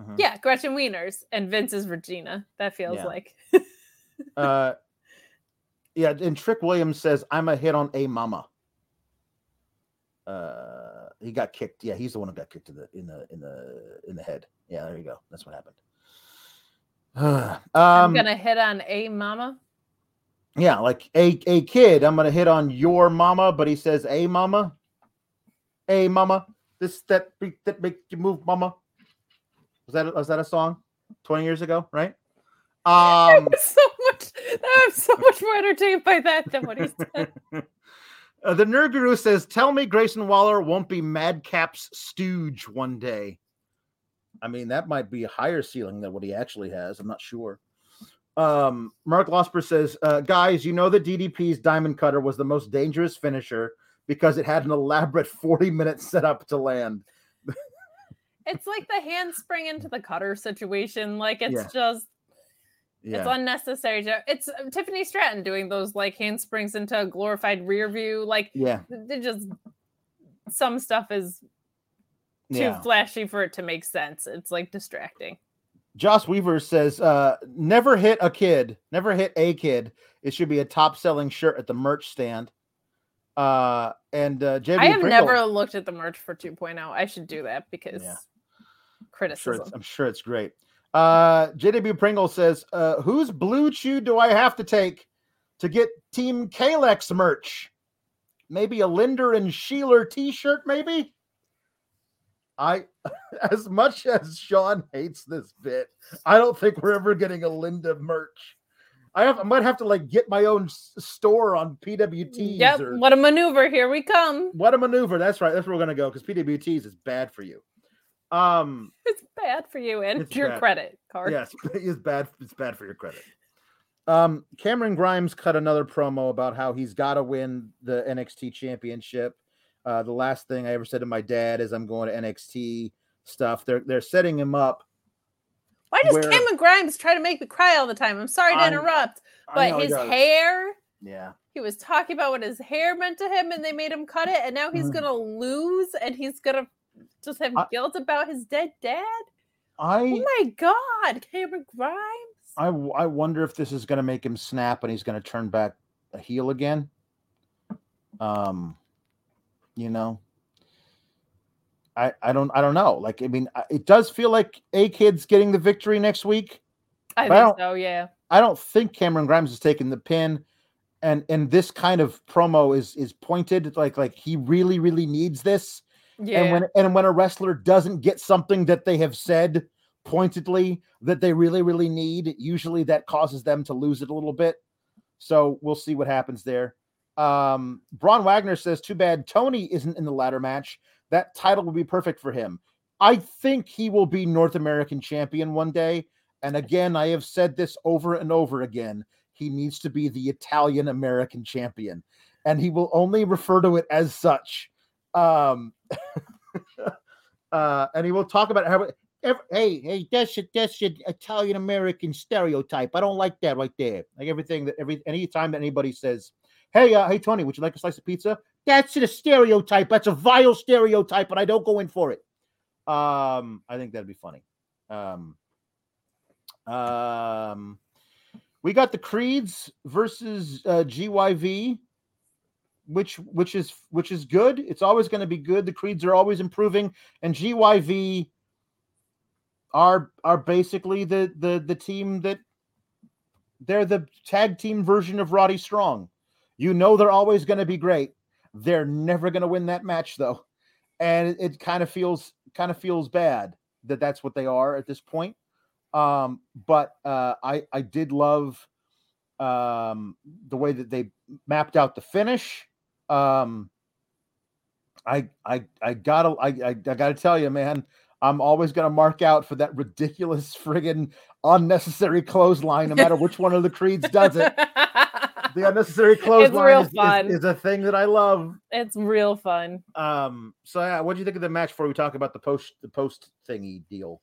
Mhm. yeah Gretchen Wieners, and Vince is Regina. That feels Yeah. like uh, yeah, and Trick Williams says, I'm a hit on a mama. Uh, he got kicked. Yeah, he's the one who got kicked in the in the in the in the head. Yeah, there you go. That's what happened. I'm um, gonna hit on a mama. yeah, like a a kid. I'm gonna hit on your mama, but he says a mama, a mama. This that be- that make you move, mama. Was that was that a song? Twenty years ago, right? Um, so much. I'm so much more entertained by that than what he said. uh, the nerd guru says, "Tell me Grayson Waller won't be Madcap's stooge one day." I mean, that might be a higher ceiling than what he actually has. I'm not sure. Um, Mark Losper says, uh, "Guys, you know that DDP's Diamond Cutter was the most dangerous finisher because it had an elaborate 40 minute setup to land." It's like the handspring into the cutter situation. Like it's Yeah. just it's unnecessary. to- It's uh, Tiffany Stratton doing those like handsprings into a glorified rear view. Like yeah, they just some stuff is too yeah. flashy for it to make sense. It's like distracting. Joss Weaver says, uh, never hit a kid, never hit a kid. It should be a top selling shirt at the merch stand. Uh, and uh, JB I have Pringle- never looked at the merch for 2.0. I should do that because I'm sure, criticism. it's, I'm sure it's great. Uh, JW Pringle says, uh, whose blue chew do I have to take to get Team Kalex merch? Maybe a Linder and Sheeler t shirt, maybe? I, as much as Sean hates this bit, I don't think we're ever getting a Linda merch. I have, I might have to like get my own s- store on PWTs Yep. or What a maneuver. Here we come. what a maneuver. That's right. That's where we're gonna go because PWTs is bad for you. Um, It's bad for you and your bad. credit card. yes, it's bad. It's bad for your credit. Um, Cameron Grimes cut another promo about how he's got to win the NXT championship. Uh, the last thing I ever said to my dad is I'm going to NXT stuff. They're they're setting him up. Why does Where- Cameron Grimes try to make me cry all the time? I'm sorry to I'm- interrupt, I but his hair, Yeah. he was talking about what his hair meant to him and they made him cut it, and now he's Mhm. gonna lose and he's gonna just have I- guilt about his dead dad. I Oh my god, Cameron Grimes. I I wonder if this is going to make him snap and he's going to turn back a heel again. Um, you know, I I don't I don't know. Like I mean, it does feel like a kid's getting the victory next week. I But I don't- so, yeah. I don't think Cameron Grimes is taking the pin, and and this kind of promo is is pointed like like he really really needs this. Yeah. And when and when a wrestler doesn't get something that they have said pointedly that they really really need, usually that causes them to lose it a little bit. So we'll see what happens there. Um, Braun Wagner says, "Too bad Tony isn't in the ladder match. That title will be perfect for him. I think he will be North American champion one day. And again, I have said this over and over again. He needs to be the Italian American champion, and he will only refer to it as such. Um, uh, and he will talk about how. Hey, hey, that's a, that's an Italian American stereotype. I don't like that right there. Like everything that every anytime that anybody says, "Hey, uh, hey, Tony, would you like a slice of pizza?" That's a stereotype. That's a vile stereotype, and I don't go in for it. Um, I think that'd be funny. Um, um, we got the Creeds versus uh, GYV, which which is which is good. It's always going to be good. The Creeds are always improving, and GYV are are basically the the the team that they're the tag team version of Roddy Strong. You know they're always going to be great. They're never going to win that match though, and it, it kind of feels kind of feels bad that that's what they are at this point. Um, but uh, I I did love um, the way that they mapped out the finish. Um, I I I gotta I I, I gotta tell you, man. I'm always gonna mark out for that ridiculous friggin' unnecessary clothesline, no matter which one of the creeds does it. the unnecessary clothesline is, is- is a thing that I love. It's real fun. Um, so yeah, what do you think of the match before we talk about the post the post thingy deal?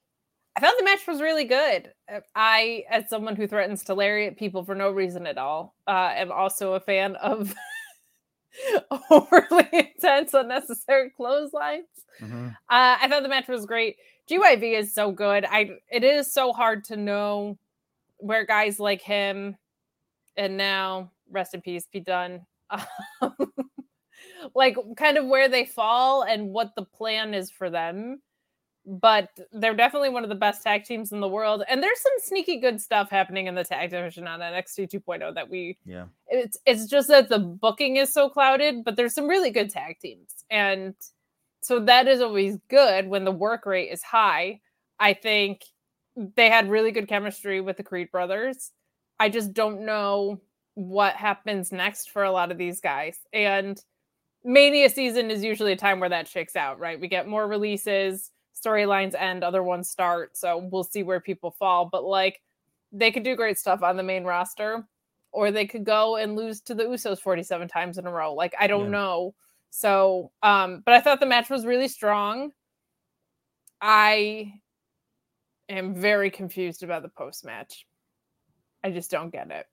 I thought the match was really good. I, as someone who threatens to lariat people for no reason at all, uh, am also a fan of overly intense, unnecessary clotheslines. Mm-hmm. Uh, I thought the match was great. GYV is so good. I it is so hard to know where guys like him and now rest in peace, be done. um, like kind of where they fall and what the plan is for them. But they're definitely one of the best tag teams in the world. And there's some sneaky good stuff happening in the tag division on that NXT 2.0 that we Yeah. it's it's just that the booking is so clouded, but there's some really good tag teams. And so that is always good when the work rate is high. I think they had really good chemistry with the Creed brothers. I just don't know what happens next for a lot of these guys. And Mania season is usually a time where that shakes out, right? We get more releases, storylines end, other ones start. So we'll see where people fall. But like they could do great stuff on the main roster, or they could go and lose to the Usos 47 times in a row. Like I don't Yeah. know. So um, but I thought the match was really strong. I am very confused about the post match. I just don't get it.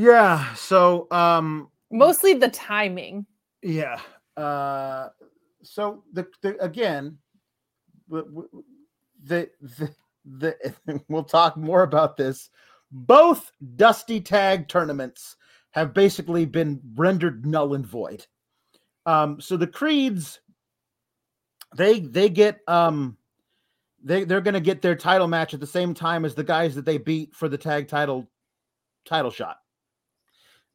Yeah. So um Mostly the timing. yeah. Uh so the, the again the, the the we'll talk more about this. Both Dusty Tag tournaments have basically been rendered null and void. Um so the Creeds they they get um they they're going to get their title match at the same time as the guys that they beat for the tag title title shot.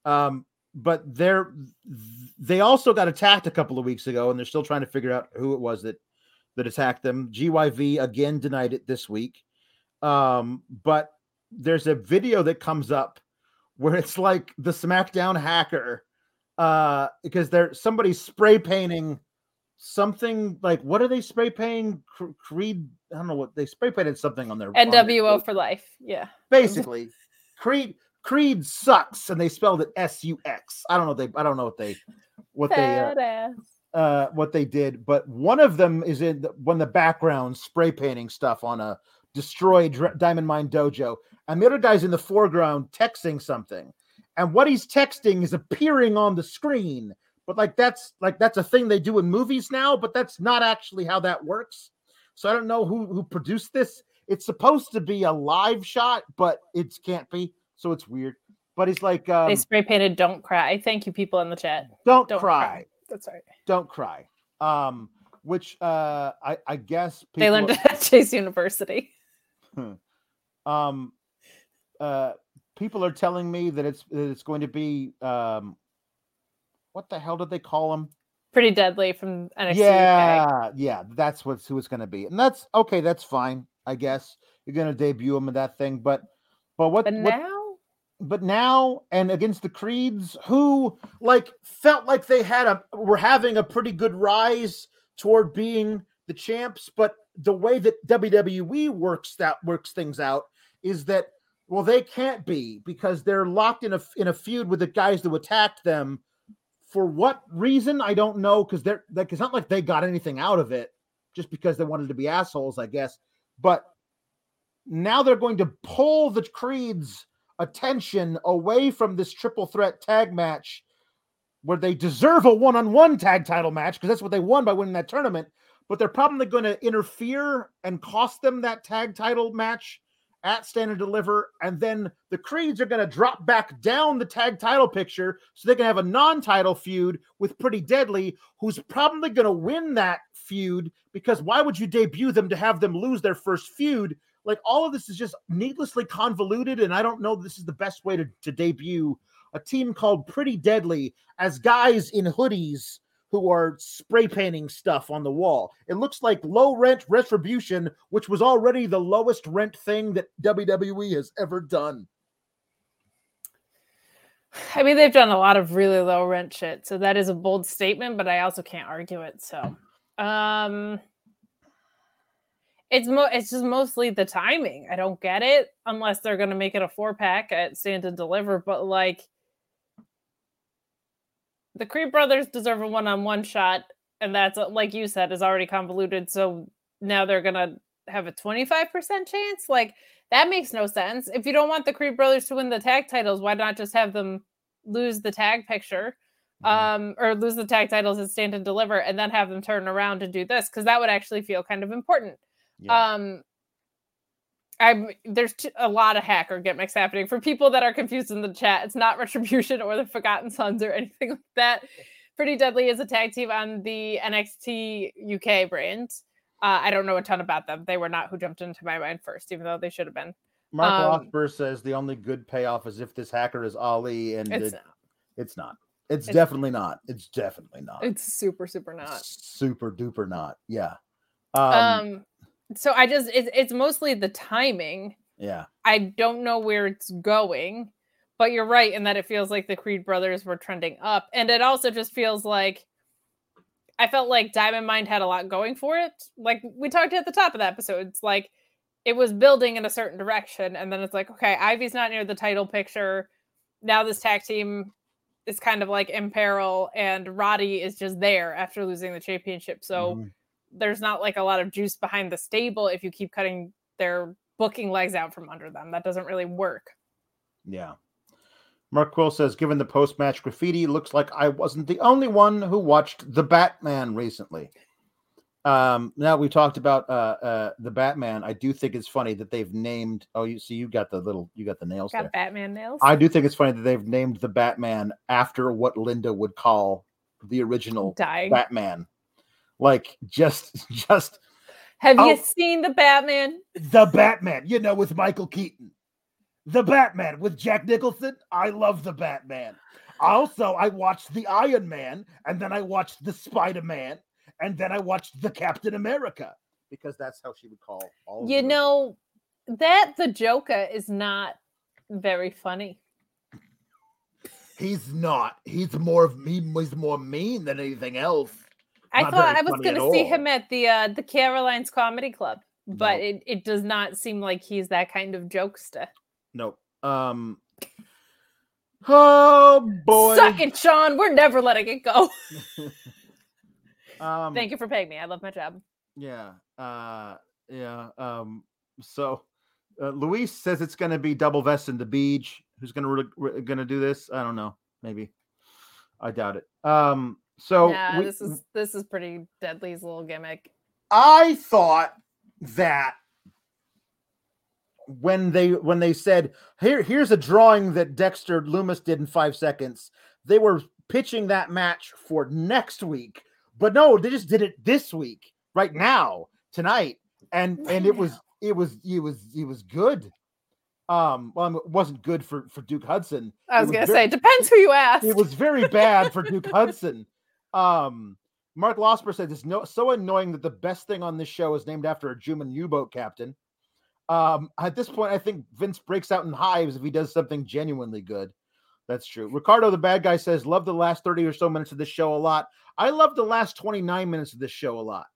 Um, but they're they also got attacked a couple of weeks ago, and they're still trying to figure out who it was that that attacked them. GYV again denied it this week. Um, but there's a video that comes up where it's like the SmackDown hacker, uh, because they're somebody spray painting something like what are they spray painting? Creed, I don't know what they spray painted something on their on their- NWO for life. Yeah. basically creed creed sucks and they spelled it s-u-x i don't know they i don't know what they what they uh, uh what they did but one of them is in the, one of the background spray painting stuff on a destroyed diamond mine dojo and the other guy's in the foreground texting something and what he's texting is appearing on the screen but like that's like that's a thing they do in movies now but that's not actually how that works. So i don't know who who produced this. It's supposed to be a live shot but it can't be so it's weird but he's like um, they spray painted "Don't cry." Thank you, people in the chat. don't, Don't cry. cry. That's right. don't cry um which uh i i guess people, They learned it at Chase University. um uh people are telling me that it's that it's going to be um what the hell did they call him Pretty deadly from NXT. UK. yeah yeah that's what's who it's going to be and that's okay that's fine i guess you're going to debut him in that thing but but what, But what now but now and against the creeds who like felt like they had a were having a pretty good rise toward being the champs but the way that WWE works that works things out is that well they can't be because they're locked in a in a feud with the guys who attacked them. For what reason? I don't know because they're like it's not like they got anything out of it just because they wanted to be assholes I guess. But now they're going to pull the creeds attention away from this triple threat tag match where they deserve a one-on-one tag title match because that's what they won by winning that tournament but they're probably going to interfere and cost them that tag title match at stand and deliver and then the creeds are going to drop back down the tag title picture so they can have a non-title feud with pretty deadly who's probably going to win that feud because why would you debut them to have them lose their first feud like all of this is just needlessly convoluted and i don't know this is the best way to, to debut a team called pretty deadly as guys in hoodies who are spray painting stuff on the wall it looks like low rent retribution which was already the lowest rent thing that wwe has ever done I mean, they've done a lot of really low rent shit, so that is a bold statement, but I also can't argue it. So, um, It's mo it's just mostly the timing. I don't get it unless they're gonna make it a four pack at Stand and Deliver, but like the Creed brothers deserve a one on one shot, and that's like you said, is already convoluted. So now they're gonna have a 25% chance. Like that makes no sense. If you don't want the Creed brothers to win the tag titles, why not just have them lose the tag picture? Um, or lose the tag titles and stand and deliver, and then have them turn around and do this because that would actually feel kind of important. Yeah. Um, I'm there's t- a lot of hacker gimmicks happening for people that are confused in the chat. It's not Retribution or the Forgotten Sons or anything like that. Pretty Deadly is a tag team on the NXT UK brand. Uh, I don't know a ton about them. They were not who jumped into my mind first, even though they should have been. Mark um, Rothberg says the only good payoff is if this hacker is Ali, and It's it- it's not. It's, It's- definitely not. It's definitely not. it's super super not. super duper not. Yeah. Um, Um, so I just it's it's mostly the timing. yeah. I don't know where it's going, but you're right in that it feels like the Creed brothers were trending up. And it also just feels like I felt like Diamond Mine had a lot going for it. Like we talked at the top of the episode, it's like it was building in a certain direction. And then it's like, okay, Ivy's not near the title picture. Now this tag team is kind of like in peril, and Roddy is just there after losing the championship. So Mhm. There's not like a lot of juice behind the stable if you keep cutting their booking legs out from under them. That doesn't really work. Yeah. Mark Quill says, given the post match graffiti, looks like I wasn't the only one who watched The Batman recently. Um, now we talked about uh, uh, the Batman. I do think it's funny that they've named. Oh, you see, you got the little, you got the nails Got there. Batman nails. I do think it's funny that they've named the Batman after what Linda would call the original dying. Batman. Like just, just Have Oh. you seen the Batman? The Batman, you know, with Michael Keaton. The Batman with Jack Nicholson. I love the Batman. Also, I watched the Iron Man, and then I watched the Spider Man, and then I watched the Captain America. because that's how she would call all. You know that the Joker is not very funny. He's not. He's more of me. He's more mean than anything else. I thought I was going to see all. him at the uh the Caroline's Comedy Club, but No. it, it does not seem like he's that kind of jokester. Nope. Um. Oh boy. Suck it, Sean. We're never letting it go. Um, Thank you for paying me. I love my job. Yeah. Uh. Yeah. Um. So, uh, Luis says it's going to be double vest in the beach. Who's going to re- re- going to do this? I don't know. Maybe. I doubt it. Um. So yeah, we- this is this is pretty deadly's little gimmick. I thought that when they when they said here here's a drawing that Dexter Lumis did in five seconds, they were pitching that match for next week. But no, they just did it this week, right now, tonight, and and Right it was it was it was it was good. Um, well, it wasn't good for for Duke Hudson. I It was gonna ver- say, depends who you ask. it was very bad for Duke Hudson. Um, Mark Losper says it's no so annoying that the best thing on this show is named after a Juman U-boat captain. Um, at this point, I think Vince breaks out in hives if he does something genuinely good. That's true. Ricardo, the bad guy, says, Love the last 30 or so minutes of this show a lot. I love the last 29 minutes of this show a lot.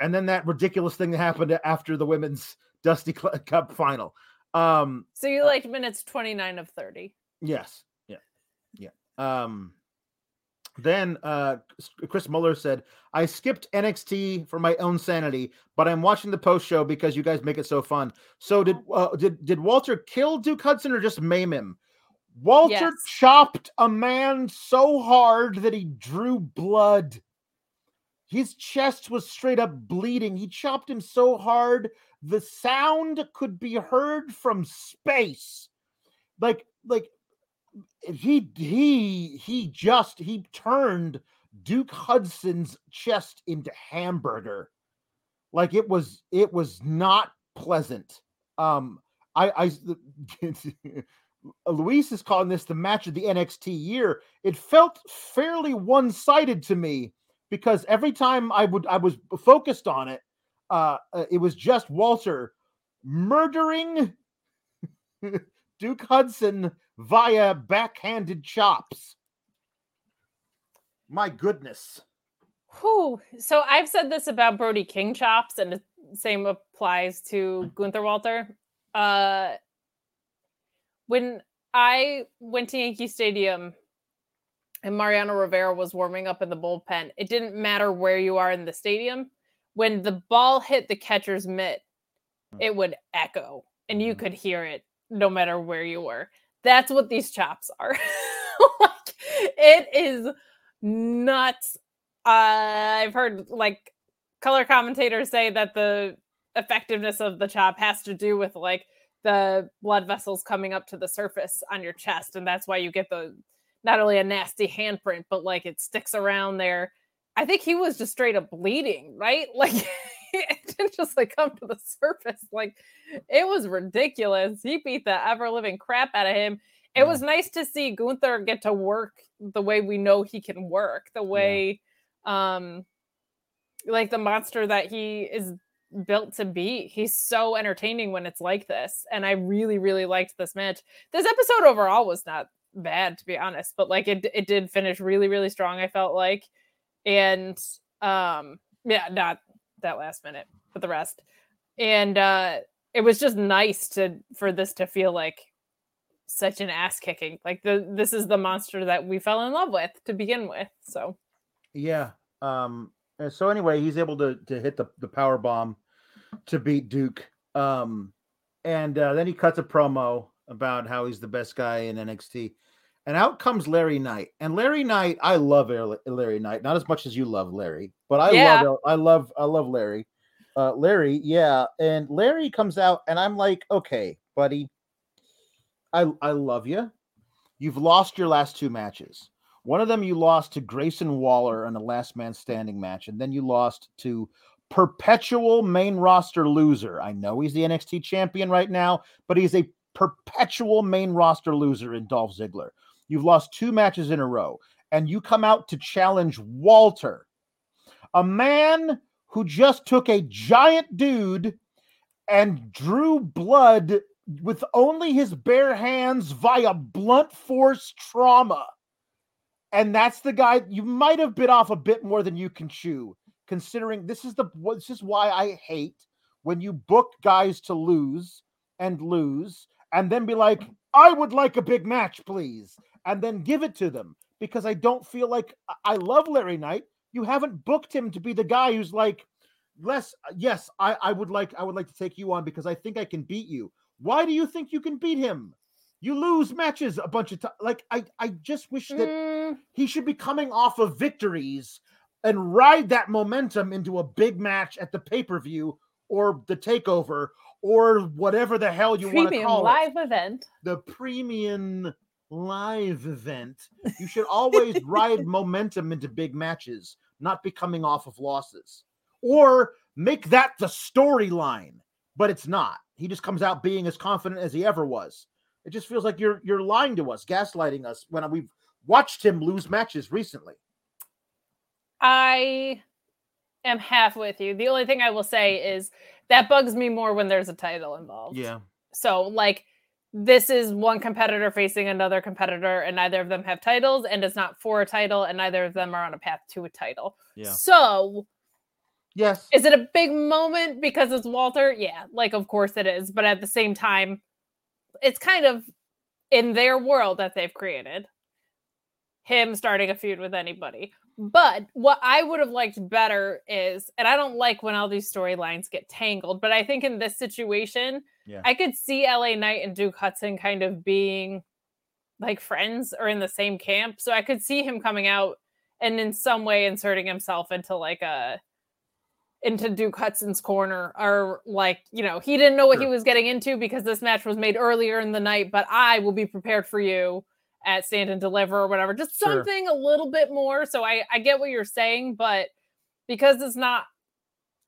And then that ridiculous thing that happened after the women's Dusty Cup final. Um, so you liked minutes 29 of 30. Yes. Yeah. Yeah. Um then uh Chris Muller said, I skipped NXT for my own sanity, but I'm watching the post show because you guys make it so fun. So did uh, did did Walter kill Duke Hudson or just maim him? Walter Yes. chopped a man so hard that he drew blood. His chest was straight up bleeding. He chopped him so hard the sound could be heard from space. Like like he he he just he turned Duke Hudson's chest into hamburger. Like it was it was not pleasant. Um I I Luis is calling this the match of the NXT year. It felt fairly one-sided to me because every time I would I was focused on it, uh, uh, it was just Walter murdering Duke Hudson via backhanded chops. My goodness. Whew. So I've said this about Brody King chops, and the same applies to Gunther Walter. Uh, when I went to Yankee Stadium and Mariano Rivera was warming up in the bullpen, it didn't matter where you are in the stadium. When the ball hit the catcher's mitt, it would echo and you Mhm. could hear it no matter where you were. That's what these chops are. like, it is nuts. Uh, I've heard like color commentators say that the effectiveness of the chop has to do with like the blood vessels coming up to the surface on your chest, and that's why you get the not only a nasty handprint, but like it sticks around there. I think he was just straight up bleeding, right? Like didn't just like come to the surface. Like it was ridiculous. He beat the ever living crap out of him. It Yeah. was nice to see Gunther get to work the way we know he can work, the way um like the monster that he is built to be. He's so entertaining when it's like this. And I really, really liked this match. This episode overall was not bad to be honest, but like it it did finish really, really strong, I felt like. And um yeah, not that last minute, but the rest. And uh it was just nice to for this to feel like such an ass kicking. Like the this is the monster that we fell in love with to begin with. So Yeah. Um. and so anyway, he's able to to hit the the power bomb to beat Duke. Um, and uh, then he cuts a promo about how he's the best guy in NXT. And out comes Larry Knight. And Larry Knight, I love Larry Knight, not as much as you love Larry, but I Yeah. love I love I love Larry. Uh, Larry, yeah, and Larry comes out, and I'm like, okay, buddy, I I love you. You've lost your last two matches. One of them you lost to Grayson Waller in a last man standing match, and then you lost to perpetual main roster loser. I know he's the NXT champion right now, but he's a perpetual main roster loser in Dolph Ziggler. You've lost two matches in a row, and you come out to challenge Walter, a man who just took a giant dude and drew blood with only his bare hands via blunt force trauma. And that's the guy you might have bit off a bit more than you can chew, considering this is the this is why I hate when you book guys to lose and lose and then be like, I would like a big match, please, and then give it to them because I don't feel like I- love Larry Knight. You haven't booked him to be the guy who's like, less yes, I, I would like I would like to take you on because I think I can beat you. Why do you think you can beat him? You lose matches a bunch of times. Like I, I just wish that mm, he should be coming off of victories and ride that momentum into a big match at the pay-per-view or the takeover or whatever the hell you want to call live it. event. The premium live event. You should always ride momentum into big matches, not be coming off of losses. Or make that the storyline, but it's not. He just comes out being as confident as he ever was. It just feels like you're you're lying to us, gaslighting us when we've watched him lose matches recently. I am half with you. The only thing I will say is that bugs me more when there's a title involved. Yeah. So like this is one competitor facing another competitor and neither of them have titles and it's not for a title and neither of them are on a path to a title. Yeah. So Yes. is it a big moment because it's Walter? Yeah, like of course it is, but at the same time it's kind of in their world that they've created him starting a feud with anybody. But what I would have liked better is, and I don't like when all these storylines get tangled, but I think in this situation, Yeah. I could see LA Knight and Duke Hudson kind of being like friends or in the same camp. So I could see him coming out and in some way inserting himself into like a into Duke Hudson's corner or like, you know, he didn't know what he was getting into because this match was made earlier in the night, but I will be prepared for you at stand and deliver or whatever. Just Sure. something a little bit more. So I I get what you're saying, but because it's not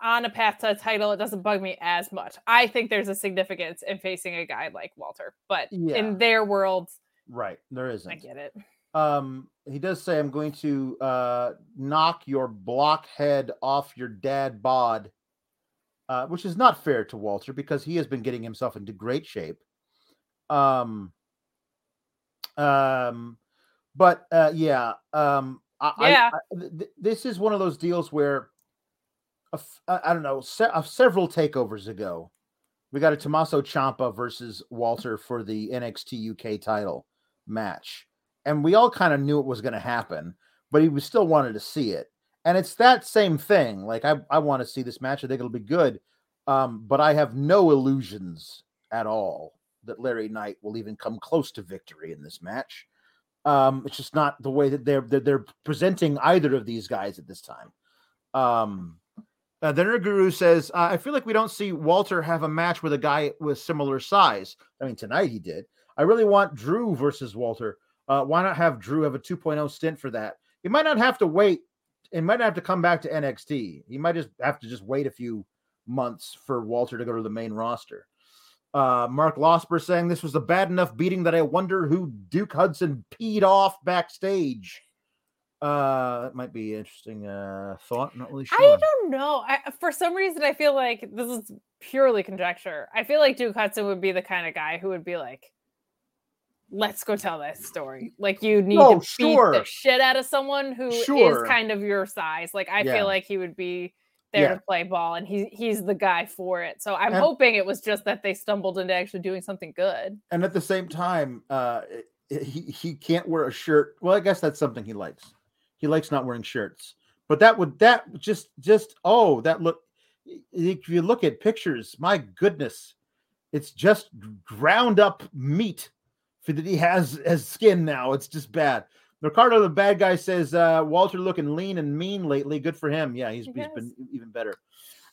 on a path to a title, it doesn't bug me as much. I think there's a significance in facing a guy like Walter, but Yeah. in their world, Right. There I get it. Um, he does say, I'm going to uh, knock your blockhead off your dad bod, uh, which is not fair to Walter because he has been getting himself into great shape. Um, um, but uh, yeah, um, I, I- Yeah. I- th- th- this is one of those deals where a f- I I don't know, se- uh, several takeovers ago, we got a Tommaso Ciampa versus Walter for the NXT UK title match, and we all kind of knew it was going to happen, but he was still wanted to see it. And it's that same thing. Like I, I want to see this match. I think it'll be good, um, but I have no illusions at all that Larry Knight will even come close to victory in this match. Um, it's just not the way that they're that they're presenting either of these guys at this time. Um, uh, the Nerd Guru says, uh, I feel like we don't see Walter have a match with a guy with similar size. I mean, tonight he did. I really want Drew versus Walter. Uh, why not have Drew have a 2.0 stint for that? He might not have to wait. He might not have to come back to NXT. He might just have to just wait a few months for Walter to go to the main roster. Uh, Mark Losper saying this was a bad enough beating that I wonder who Duke Hudson peed off backstage. Uh, that might be an interesting uh, thought. Not really sure. I don't know. I, for some reason, I feel like this is purely conjecture. I feel like Duke Hudson would be the kind of guy who would be like, "Let's go tell that story." Like you need No, to sure. beat the shit out of someone who is Sure. kind of your size. Like I Yeah. feel like he would be there Yeah. to play ball, and he he's the guy for it. So I'm And- hoping it was just that they stumbled into actually doing something good. and at the same time, uh, he he can't wear a shirt. Well, I guess that's something he likes. He likes not wearing shirts. But that would that just just oh that look. If you look at pictures, my goodness, it's just ground up meat for that he has as skin now. It's just bad. Ricardo, the bad guy, says uh, Walter looking lean and mean lately. Good for him. Yeah, he's, He he's been even better.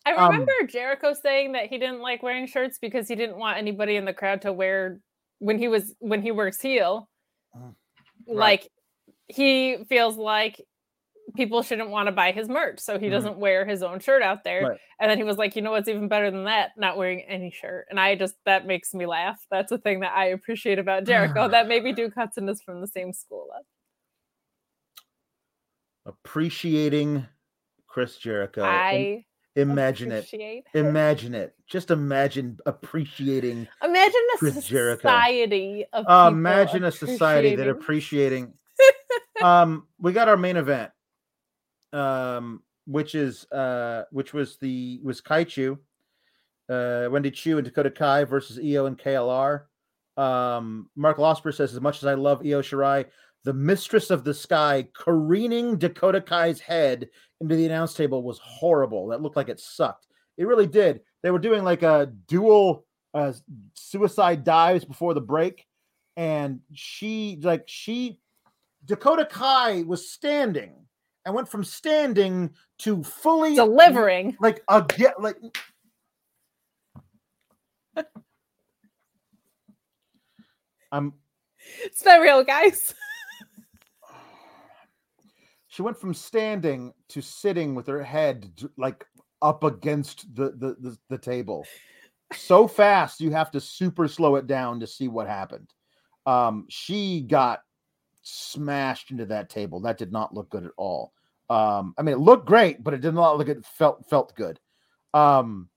I Um, remember Jericho saying that he didn't like wearing shirts because he didn't want anybody in the crowd to wear when he was when he works heel. Mm, right. Like he feels like people shouldn't want to buy his merch, so he Mhm. doesn't wear his own shirt out there. Right. And then he was like, you know what's even better than that? Not wearing any shirt. And I just that makes me laugh. That's a thing that I appreciate about Jericho that maybe Duke Hudson is from the same school of. Appreciating Chris Jericho. I imagine it. Imagine it. Just imagine appreciating. Imagine a Chris Jericho. society of Uh, imagine a society that appreciating- um, we got our main event, um, which is uh, which was the was Kaichu, uh, Wendy Choo and Dakota Kai versus Io and KLR. Um, Mark Losper says, as much as I love Io Shirai, the mistress of the sky careening Dakota Kai's head into the announce table was horrible. That looked like it sucked. It really did. They were doing like a dual uh, suicide dives before the break, and she like she Dakota Kai was standing and went from standing to fully delivering. like a get like I'm It's not real, guys. She went from standing to sitting with her head like up against the the, the, the table. So fast you have to super slow it down to see what happened. Um she got smashed into that table. That did not look good at all. Um i mean it looked great but it did not look it felt felt good. Um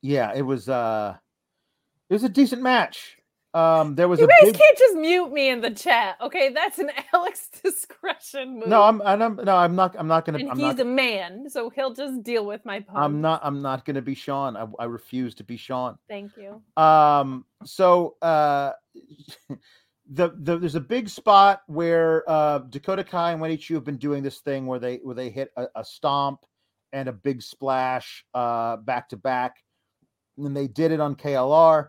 yeah it was uh it was a decent match um there was You a guys big can't just mute me in the chat, okay? That's an Alex discretion move. no i'm and i'm no i'm not i'm not gonna and i'm he's not a man, so he'll just deal with my puns. I'm not. I'm not going to be Sean. I, I refuse to be Sean. Thank you. Um. So, uh, the, the there's a big spot where uh Dakota Kai and Wendy Choo have been doing this thing where they where they hit a, a stomp and a big splash uh back to back, and they did it on KLR.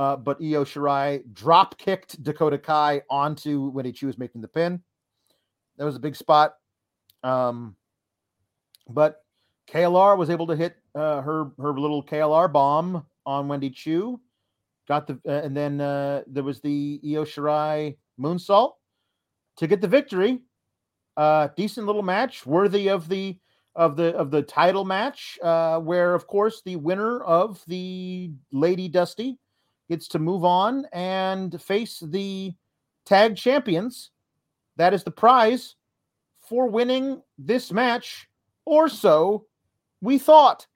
Uh, but Io Shirai drop kicked Dakota Kai onto Wendy Choo was making the pin. That was a big spot. Um, but KLR was able to hit uh, her her little KLR bomb on Wendy Choo. Got the uh, and then uh, there was the Io Shirai moonsault to get the victory. Uh, decent little match, worthy of the of the of the title match, uh, where of course the winner of the Lady Dusty gets to move on and face the tag champions. That is the prize for winning this match, or so we thought.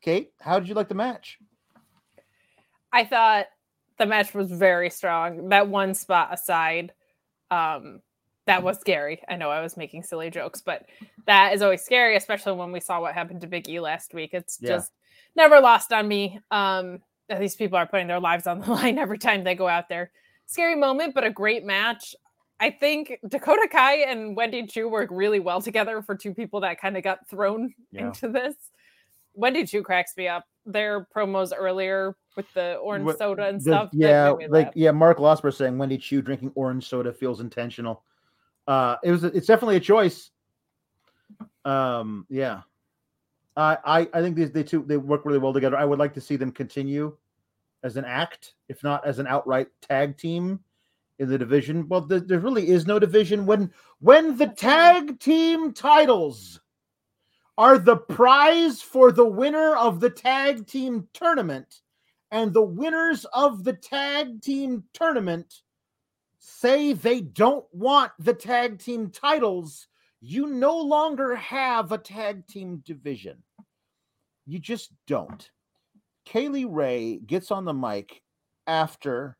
Kate, how did you like the match? I thought the match was very strong. That one spot aside, um, that was scary. I know I was making silly jokes, but that is always scary, especially when we saw what happened to Big E last week. It's Yeah. just never lost on me. Um, these people are putting their lives on the line every time they go out there. Scary moment, but a great match. I think Dakota Kai and Wendy Choo work really well together for two people that kind of got thrown Yeah. into this. Wendy Choo cracks me up. Their promos earlier with the orange What- soda and the- stuff. yeah, like yeah, Mark Losper saying Wendy Choo drinking orange soda feels intentional. Uh, it was it's definitely a choice. Um, yeah, I I I think these they two they work really well together. I would like to see them continue as an act, if not as an outright tag team in the division. Well, there, there really is no division when when the tag team titles are the prize for the winner of the tag team tournament and the winners of the tag team tournament say they don't want the tag team titles, you no longer have a tag team division. You just don't. Kay Lee Ray gets on the mic after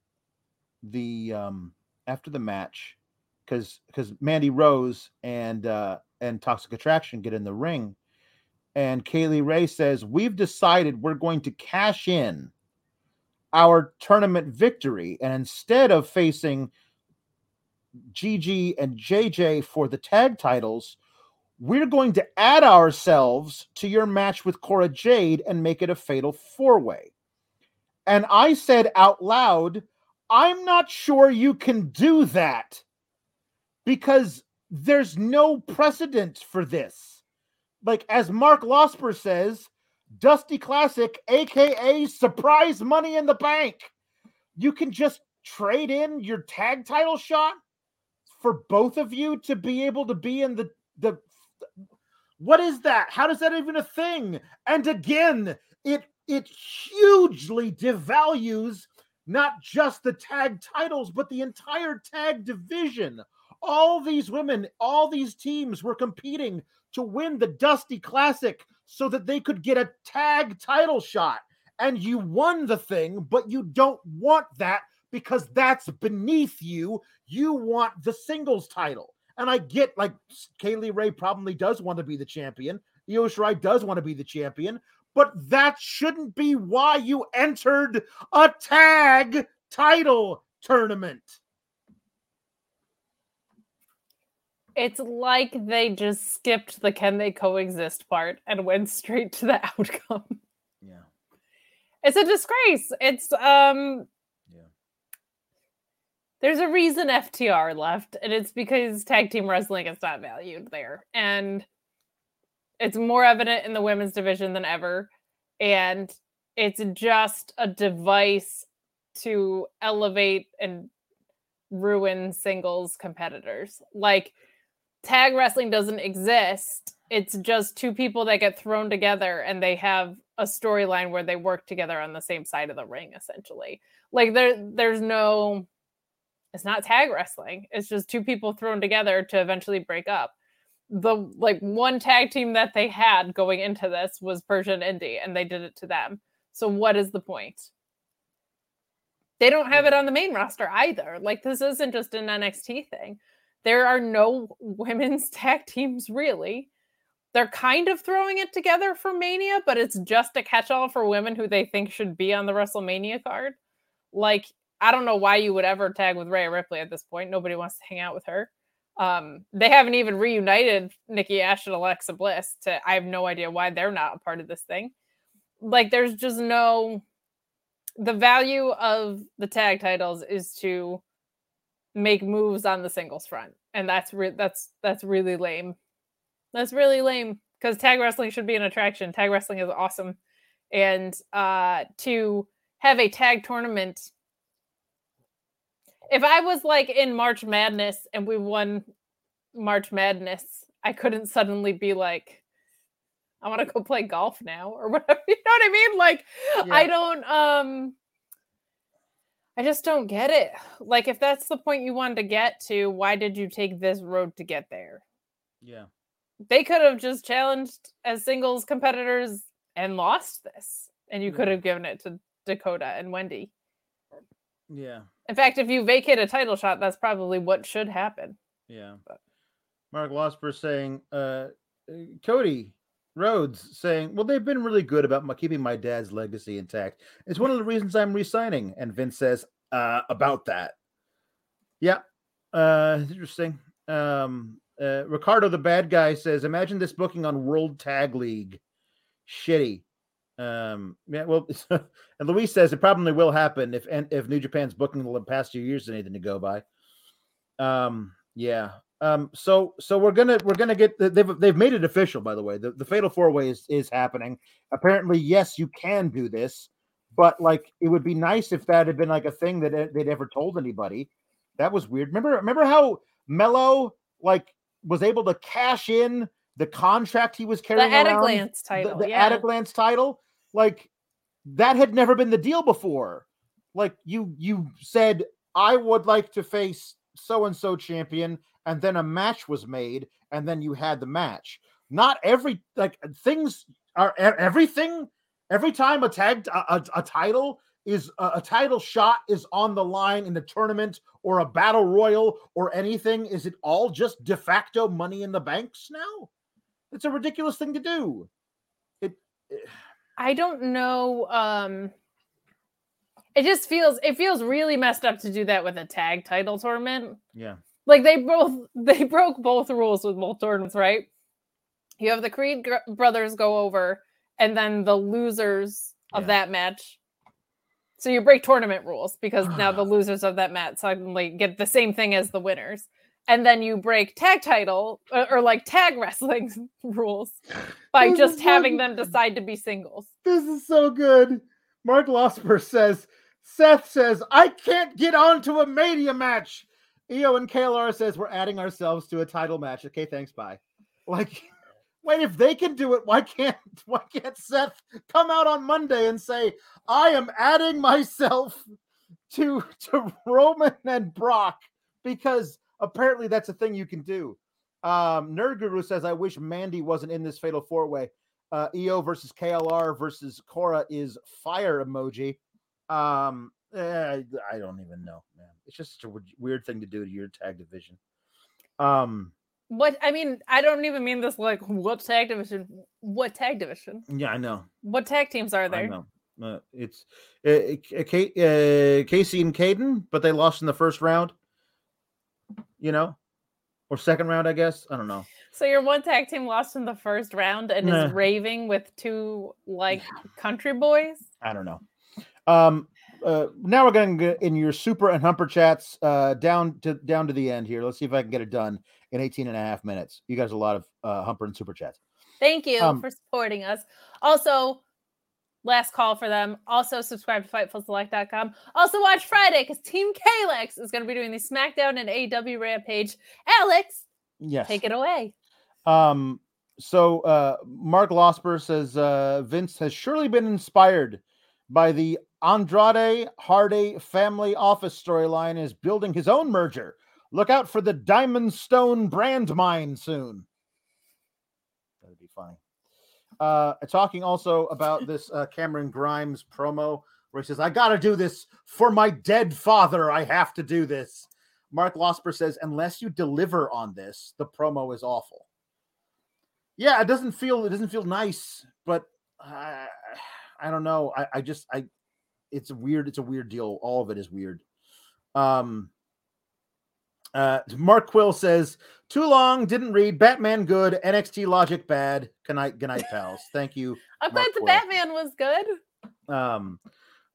the um after the match because because Mandy Rose and uh and Toxic Attraction get in the ring and Kay Lee Ray says we've decided we're going to cash in our tournament victory and instead of facing Gigi and JJ for the tag titles we're going to add ourselves to your match with Cora Jade and make it a fatal four way. And I said out loud, I'm not sure you can do that because there's no precedent for this. Like, as Mark Losper says, Dusty Classic, aka Surprise Money in the Bank. You can just trade in your tag title shot for both of you to be able to be in the the what is that? How does that even a thing? And again, it it hugely devalues not just the tag titles, but the entire tag division. All these women, all these teams were competing to win the Dusty Classic so that they could get a tag title shot. And you won the thing, but you don't want that because that's beneath you. You want the singles title. And I get like Kay Lee Ray probably does want to be the champion. Io Shirai does want to be the champion, but that shouldn't be why you entered a tag title tournament. It's like they just skipped the can they coexist part and went straight to the outcome. Yeah. It's a disgrace. It's um. There's a reason FTR left, and it's because tag team wrestling is not valued there. And it's more evident in the women's division than ever. And it's just a device to elevate and ruin singles competitors. Like tag wrestling doesn't exist. It's just two people that get thrown together and they have a storyline where they work together on the same side of the ring essentially. Like there there's no it's not tag wrestling. It's just two people thrown together to eventually break up. The like one tag team that they had going into this was Persian Indi and they did it to them. So what is the point? They don't have it on the main roster either. Like this isn't just an NXT thing. There are no women's tag teams really. They're kind of throwing it together for Mania, but it's just a catch-all for women who they think should be on the WrestleMania card. Like I don't know why you would ever tag with Rhea Ripley at this point. Nobody wants to hang out with her. Um, they haven't even reunited Nikki Ash and Alexa Bliss. To I have no idea why they're not a part of this thing. Like, there's just no. The value of the tag titles is to make moves on the singles front, and that's re- that's that's really lame. That's really lame because tag wrestling should be an attraction. Tag wrestling is awesome, and uh, to have a tag tournament if I was like in March Madness and we won March Madness, I couldn't suddenly be like, I want to go play golf now or whatever. You know what I mean? Like, I don't, um, I just don't get it. Like, if that's the point you wanted to get to, why did you take this road to get there? Yeah. They could have just challenged as singles competitors and lost this, and you could have given it to Dakota and Wendy. Yeah. In fact, if you vacate a title shot, that's probably what should happen. Yeah. Mark Losper saying, uh, uh, Cody Rhodes saying, well, they've been really good about my, keeping my dad's legacy intact. It's one of the reasons I'm resigning. And Vince says, uh, about that. Yeah. Uh, interesting. Um, uh, Ricardo, the bad guy, says, imagine this booking on World Tag League. Shitty. Um, yeah, well, and Luis says it probably will happen if if New Japan's booking the past few years is anything to go by. Um, yeah. Um, so so we're gonna we're gonna get they've they've made it official, by the way. The, the fatal four way is, is happening. Apparently, yes, you can do this, but like it would be nice if that had been like a thing that they'd ever told anybody. That was weird. Remember, remember how Melo like was able to cash in the contract he was carrying the at around, a glance title, the, the yeah. at a glance title, like that had never been the deal before. Like you you said, I would like to face so and so champion, and then a match was made, and then you had the match. Not every like things are everything. Every time a tag a, a, a title is a, a, title shot is on the line in a tournament or a battle royal or anything, is it all just de facto money in the banks now? It's a ridiculous thing to do. It, it I don't know. Um it just feels it feels really messed up to do that with a tag title tournament. Yeah. Like they both they broke both rules with both tournaments, right? You have the Creed gr- brothers go over, and then the losers of Yeah. that match. So you break tournament rules because now the losers of that match suddenly get the same thing as the winners. And then you break tag title or, or like tag wrestling rules by This just having fucking- them decide to be singles. This is so good. Mark Losper says, Seth says, I can't get on to a Mania match. Io and KLR says, we're adding ourselves to a title match. Okay, thanks, bye. Like, wait, if they can do it, why can't why can't Seth come out on Monday and say, I am adding myself to to Roman and Brock because apparently that's a thing you can do. Um, Nerd Guru says, I wish Mandy wasn't in this fatal four way uh, Io versus KLR versus Cora is fire emoji. Um, eh, I don't even know, man. It's just such a weird thing to do to your tag division. Um, What I mean, I don't even mean this like what tag division? What tag division? yeah, I know, What tag teams are I there? know. Uh, it's uh, uh, Kacy and Kayden, but they lost in the first round. You know, or second round, I guess. I don't know. So your one tag team lost in the first round and Nah. is raving with two like country boys. I don't know. Um, uh, now we're going to get in your super and humper chats uh, down to down to the end here. Let's see if I can get it done in 18 and a half minutes. You guys, a lot of uh, humper and super chats. Thank you Um, for supporting us. Also, last call for them. Also, subscribe to FightfulSelect.com. Also, watch Friday because Team Kalex is going to be doing the SmackDown and AW Rampage. Alex, Yes. take it away. Um, so uh, Mark Losper says uh, Vince has surely been inspired by the Andrade Hardy family office storyline is building his own merger. Look out for the Diamond Stone brand mine soon. Uh, talking also about this uh, Cameron Grimes promo where he says, I got to do this for my dead father. I have to do this. Mark Losper says, unless you deliver on this, the promo is awful. Yeah, it doesn't feel it doesn't feel nice, but uh, I don't know. I, I just I it's weird it's a weird deal. All of it is weird. Um uh Mark Quill says too long, didn't read. Batman good, NXT logic bad. Good night, good night, pals. Thank you. I'm glad the. Batman was good. Um,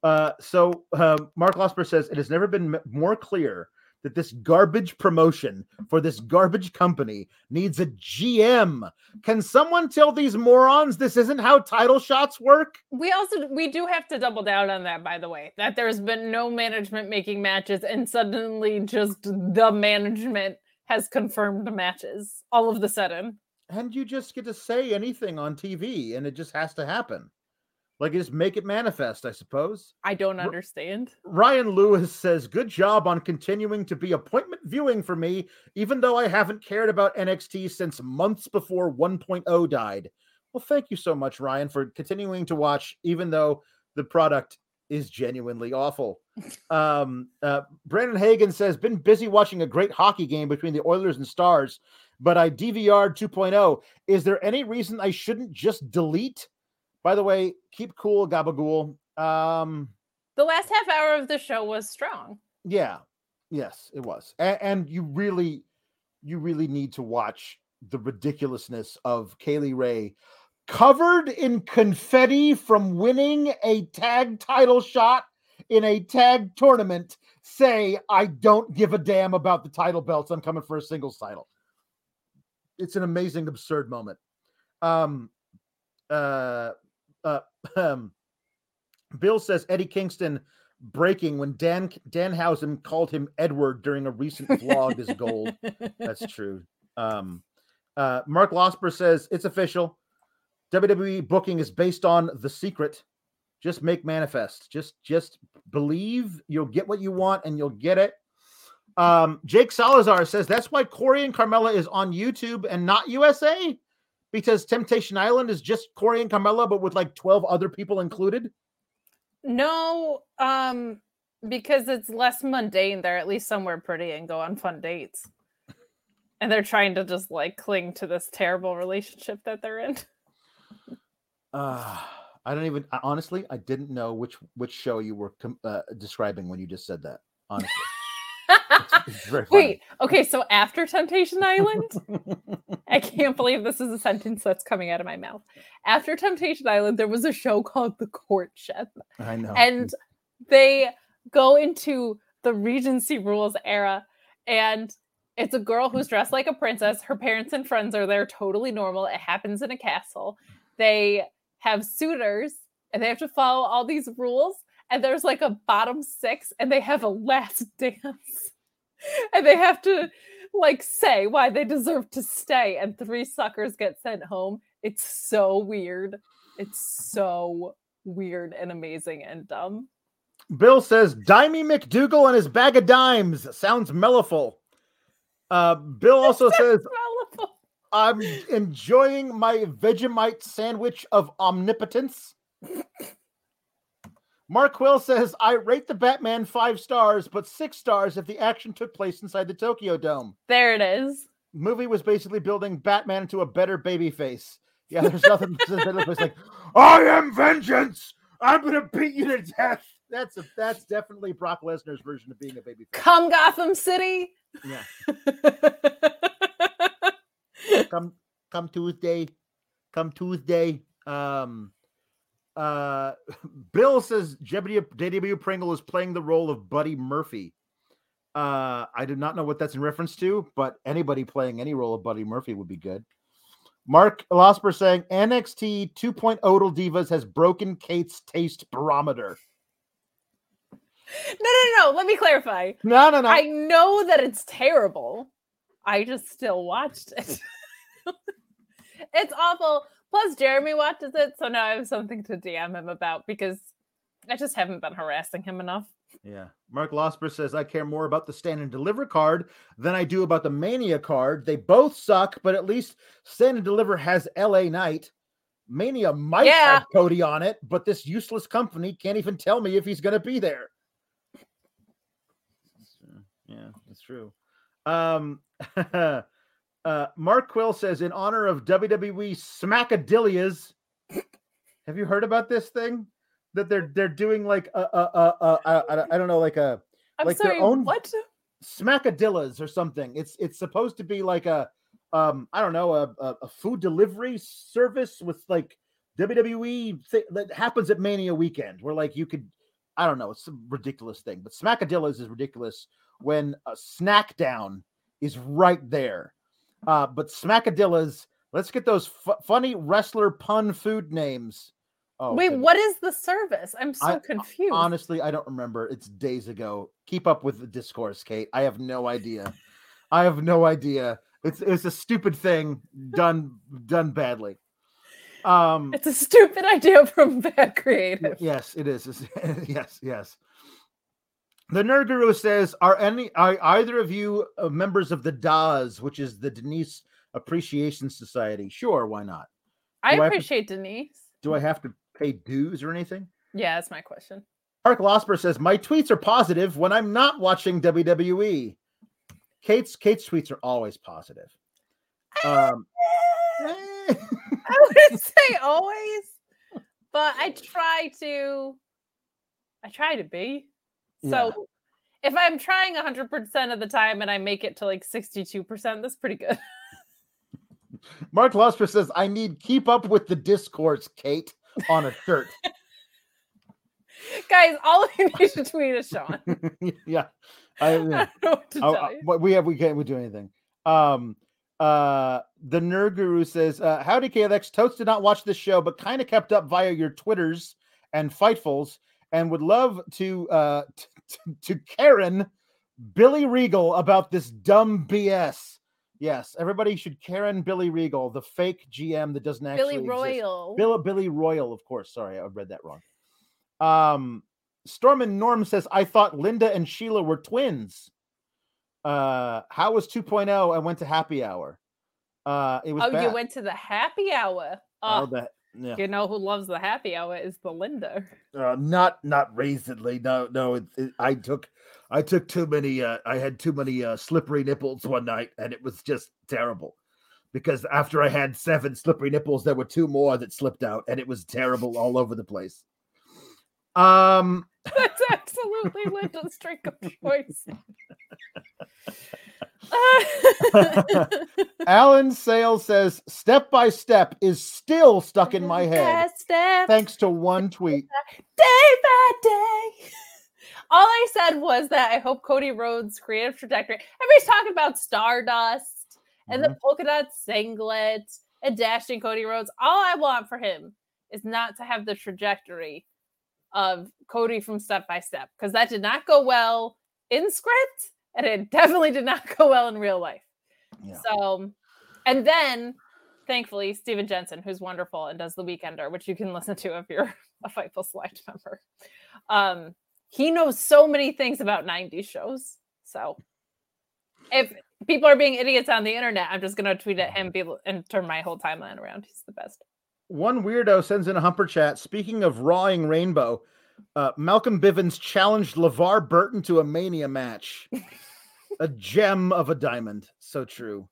uh, so uh, Mark Losper says it has never been m- more clear that this garbage promotion for this garbage company needs a GM. Can someone tell these morons this isn't how title shots work? We also we do have to double down on that, by the way, that there's been no management making matches, and suddenly just the management has confirmed matches all of the sudden. And you just get to say anything on TV, and it just has to happen. Like just make it manifest, I suppose. I don't understand. Ryan Lewis says, Good job on continuing to be appointment viewing for me, even though I haven't cared about NXT since months before 1.0 died. Well, thank you so much, Ryan, for continuing to watch, even though the product is genuinely awful. Um, uh, Brandon Hagen says, been busy watching a great hockey game between the Oilers and Stars, but I DVR'd 2.0. Is there any reason I shouldn't just delete? By the way, keep cool, Gabagool. Um, The last half hour of the show was strong. yeah, yes, it was. And, and you really, you really need to watch the ridiculousness of Kay Lee Ray covered in confetti from winning a tag title shot in a tag tournament say, I don't give a damn about the title belts. I'm coming for a singles title. It's an amazing, absurd moment. Um, uh, uh, um, Bill says Eddie Kingston breaking when Dan Danhausen called him Edward during a recent vlog is gold. That's true. Um, uh, Mark Losper says it's official. WWE booking is based on the secret. Just make manifest. Just just believe you'll get what you want and you'll get it. Um, Jake Salazar says that's why Corey and Carmella is on YouTube and not USA because Temptation Island is just Corey and Carmella, but with like 12 other people included. No, um, because it's less mundane. They're at least somewhere pretty and go on fun dates. And they're trying to just like cling to this terrible relationship that they're in. Uh, I don't even I- honestly, I didn't know which which show you were com- uh, describing when you just said that. Honestly, It's- it's very funny. Wait, okay, so after Temptation Island, I can't believe this is a sentence that's coming out of my mouth. After Temptation Island, there was a show called The Courtship, I know. and they go into the Regency rules era, and it's a girl who's dressed like a princess. Her parents and friends are there, totally normal. It happens in a castle. They have suitors, and they have to follow all these rules. And there's like a bottom six, and they have a last dance, and they have to like say why they deserve to stay. And three suckers get sent home. It's so weird. It's so weird and amazing and dumb. Bill says Dimey McDougal and his bag of dimes sounds mellowful. Uh, Bill also says. I'm enjoying my Vegemite sandwich of omnipotence. Mark Quill says I rate the Batman five stars, but six stars if the action took place inside the Tokyo Dome. There it is. Movie was basically building Batman into a better baby face. Yeah, there's nothing that says better face like I am vengeance. I'm gonna beat you to death. That's a that's definitely Brock Lesnar's version of being a baby face. Come Gotham City. Yeah. come come Tuesday. Come Tuesday. Um uh Bill says JW, Pringle is playing the role of Buddy Murphy. Uh I do not know what that's in reference to, but anybody playing any role of Buddy Murphy would be good. Mark Losper saying NXT 2.0 Divas has broken Kate's taste barometer. No, no, no. Let me clarify. No, no, no. I know that it's terrible. I just still watched it. it's awful. Plus, Jeremy watches it, so now I have something to DM him about because I just haven't been harassing him enough. Yeah. Mark Losper says, I care more about the stand and deliver card than I do about the Mania card. They both suck, but at least stand and deliver has LA Knight. Mania might Yeah. have Cody on it, but this useless company can't even tell me if he's going to be there. Yeah, that's true. Um, uh, Mark Quill says, in honor of WWE Smackadillias, have you heard about this thing? That they're they're doing like a, a, a, a, a, I don't know like a I'm Like their own- What? smackadillas or something. It's it's supposed to be like a um I don't know a a, a food delivery service with like WWE thi- that happens at Mania weekend where like you could I don't know it's a ridiculous thing, but smackadillas is ridiculous when a snack down is right there. Uh, but smackadillas, let's get those fu- funny wrestler pun food names. Oh, Wait, goodness. what is the service? I'm so I- confused. Honestly, I don't remember. It's days ago. Keep up with the discourse, Kate. I have no idea. I have no idea. It's it's a stupid thing done done badly. Um It's a stupid idea from Bad Creative. yes, it is. It's- yes, yes. The Nerd Guru says, "Are any are either of you uh, members of the DAS, which is the Denise Appreciation Society?" Sure, why not? I Do I to- appreciate Denise. Do I have to pay dues or anything? Yeah, that's my question. Mark Losper says my tweets are positive when I'm not watching WWE. Kate's Kate's tweets are always positive. Um, I wouldn't say always, but I try to. I try to be. Yeah. So if I'm trying 100% of the time and I make it to like 62%, that's pretty good. Mark Losper says I need keep up with the discourse, Kate, on a shirt. Guys, all of you need to tweet is Sean. yeah, I, I don't know what to Oh, tell uh, we have we can't we do anything. Um uh the nerd guru says uh howdy KLX totes did not watch this show but kind of kept up via your twitters and fightfuls and would love to uh t- t- to Karen Billy Regal about this dumb BS. Yes, everybody should Karen Billy Regal, the fake GM that doesn't actually Billy. Royal. Bill, Billy Royal, of course. Sorry, I read that wrong. Um, Storm and Norm says, I thought Linda and Sheila were twins. Uh, how was 2.0? I went to happy hour. Uh, it was oh, bad. you went to the happy hour. Oh, Oh, that, yeah. you know who loves the happy hour is Belinda. Uh, not not recently. No, no. It, it, I took I took too many. Uh, I had too many uh, slippery nipples one night, and it was just terrible. Because after I had seven slippery nipples, there were two more that slipped out, and it was terrible all over the place. Um, That's absolutely Linda's drink of choice. Alan Sales says, step by step is still stuck in my head. Step, Thanks to one tweet. day by day. All I said was that I hope Cody Rhodes' creative trajectory. Everybody's talking about Stardust and the mm-hmm. polka dot singlet and dashing Cody Rhodes. All I want for him is not to have the trajectory of Cody from Step by Step because that did not go well in script and it definitely did not go well in real life. Yeah. So, and then thankfully, Steven Jensen, who's wonderful and does The Weekender, which you can listen to if you're a Fightful Select member. Um, he knows so many things about 90s shows. So, if people are being idiots on the internet, I'm just going to tweet at him be, and turn my whole timeline around. He's the best. One weirdo sends in a humper chat. Speaking of rawing rainbow, uh, Malcolm Bivens challenged LeVar Burton to a mania match. a gem of a diamond. So true.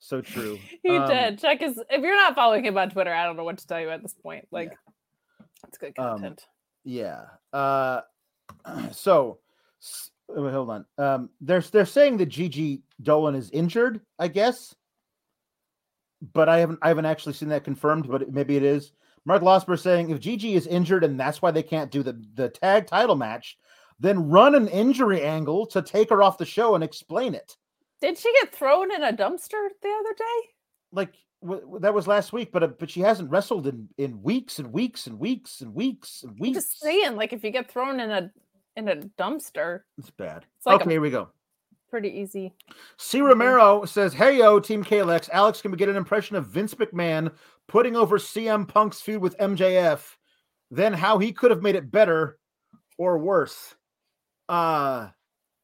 So true. He Um, did. Check his. If you're not following him on Twitter, I don't know what to tell you at this point. Like, it's good Um, content. Yeah. Uh, so, wait, hold on. Um, they're they're saying that Gigi Dolan is injured. I guess, but I haven't I haven't actually seen that confirmed. But it- maybe it is. Mark Losper saying if Gigi is injured and that's why they can't do the the tag title match, then run an injury angle to take her off the show and explain it. Did she get thrown in a dumpster the other day? Like w- that was last week, but uh, but she hasn't wrestled in in weeks and weeks and weeks and weeks and I'm weeks. just saying, like, if you get thrown in a in a dumpster, It's bad. It's like a- okay, here we go. pretty easy. C. Romero says, Hey yo, Team KLX. Alex, can we get an impression of Vince McMahon putting over CM Punk's feud with MJF? Then how he could have made it better or worse. Uh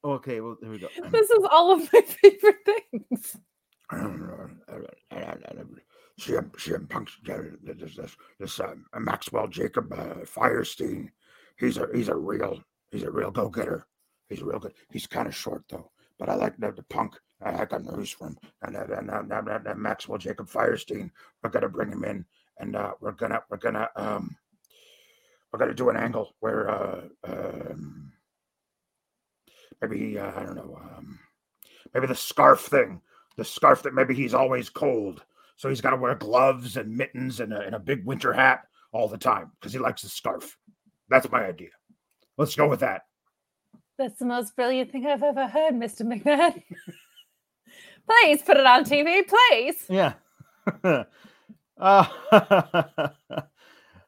okay, well, there we go. This is all of my favorite things. CM, CM Punk's this, this, this uh, Maxwell Jacob uh, Firestein. He's a he's a real he's a real go getter. He's real good. He's kind of short though, but I like the, the Punk. I got news. And uh, and, and, uh, and Maxwell Jacob Firestein. We're gonna bring him in, and uh, we're gonna we're gonna um we're gonna do an angle where uh um maybe uh, I don't know um maybe the scarf thing the scarf that maybe he's always cold. So he's got to wear gloves and mittens and a, and a big winter hat all the time because he likes the scarf. That's my idea. Let's go with that. That's the most brilliant thing I've ever heard, Mr. McMahon. please put it on TV, please. Yeah. uh,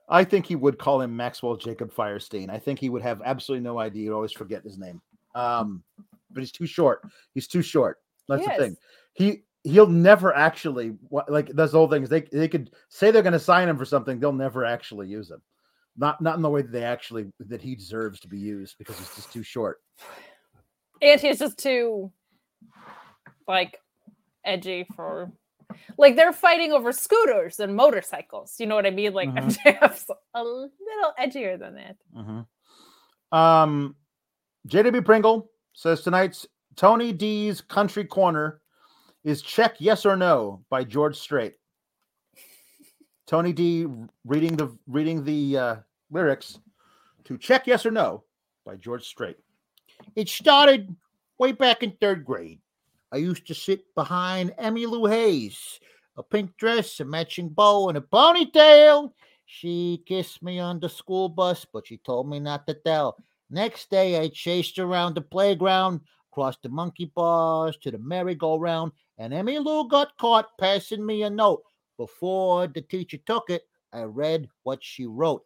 I think he would call him Maxwell Jacob Firestein. I think he would have absolutely no idea. He'd always forget his name. Um, but he's too short. He's too short. That's the thing. He he'll never actually like that's the whole thing is they they could say they're going to sign him for something they'll never actually use him not not in the way that they actually that he deserves to be used because he's just too short And he's just too like edgy for like they're fighting over scooters and motorcycles. You know what I mean? Like Mhm. MJF's a little edgier than that. Um, JW Pringle says tonight's Tony D's Country Corner is Check Yes or No by George Strait. Tony D reading the reading the uh, lyrics to Check Yes or No by George Strait. It started way back in third grade. I used to sit behind Emmy Lou Hayes, a pink dress, a matching bow, and a ponytail. She kissed me on the school bus, but she told me not to tell. Next day, I chased around the playground, crossed the monkey bars to the merry-go-round, and Emmy Lou got caught passing me a note. Before the teacher took it, I read what she wrote.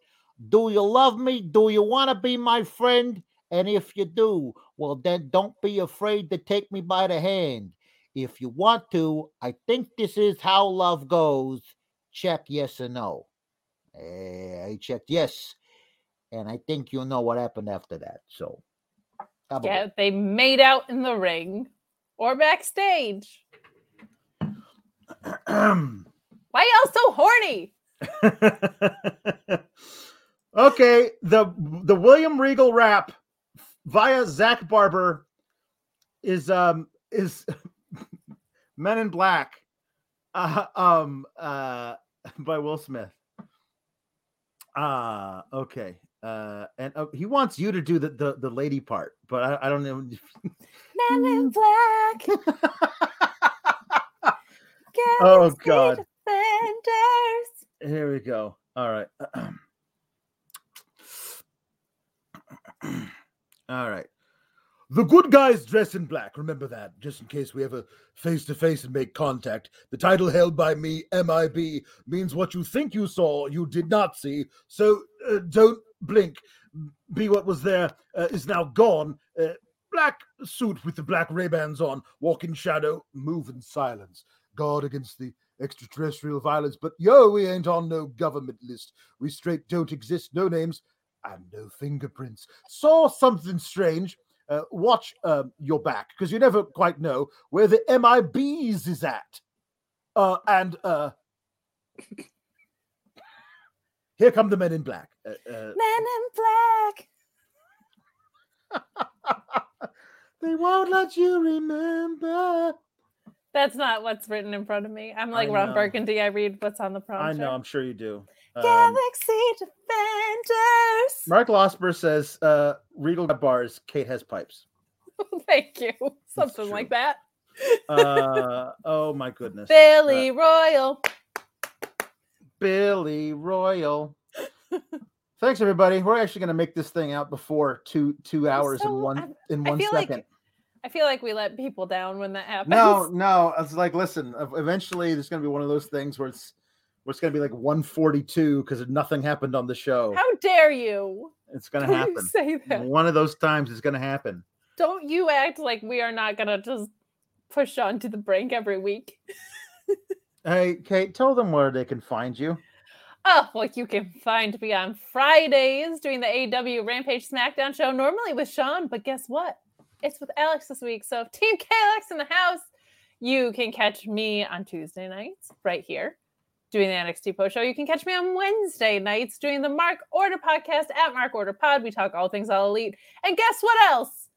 Do you love me? Do you want to be my friend? And if you do, well, then don't be afraid to take me by the hand. If you want to, I think this is how love goes. Check yes or no. Eh, I checked yes. And I think you know what happened after that. So, Yeah, they made out in the ring or backstage. Why y'all so horny? okay, the the William Regal rap via Zach Barber is um is Men in Black uh, um uh by Will Smith. Uh okay. Uh and uh, he wants you to do the the, the lady part, but I, I don't know. Men in black. Oh, God. Defenders. Here we go. All right. All right. The good guys dress in black. Remember that, just in case we ever face to face and make contact. The title held by me, MIB, means what you think you saw, you did not see. So uh, don't blink. Be what was there uh, is now gone. Uh, black suit with the black Ray-Bans on. Walk in shadow, move in silence. Guard against the extraterrestrial violence. But yo, we ain't on no government list. We straight don't exist. No names and no fingerprints. Saw something strange. Uh, watch uh, your back because you never quite know where the MIBs is at. Uh, and uh, here come the men in black. Uh, uh, Men in black. they won't let you remember. That's not what's written in front of me. I'm like I Ron know. Burgundy. I read what's on the prompt. I know, I'm sure you do. Um, Galaxy Defenders. Mark Losper says, uh, Regal got bars, Kate has pipes. Thank you. Something like that. Uh, oh my goodness. Billy Royal. Billy Royal. Thanks everybody. We're actually going to make this thing out before two two hours so- in one I'm- in I one feel like second. I feel like we let people down when that happens. No, no. It's like, listen. Eventually, there's going to be one of those things where it's where it's going to be like 142 because nothing happened on the show. How dare you? It's going to happen. say that. One of those times is going to happen. Don't you act like we are not gonna just push on to the brink every week. Hey, Kate, tell them where they can find you. Oh, well, you can find me on Fridays doing the AW Rampage SmackDown show, normally with Sean, but guess what? It's with Alex this week. So, if Team KLX in the house, you can catch me on Tuesday nights right here doing the NXT post show. You can catch me on Wednesday nights doing the Mark Order podcast at Mark Order Pod. We talk all things all elite. And guess what else?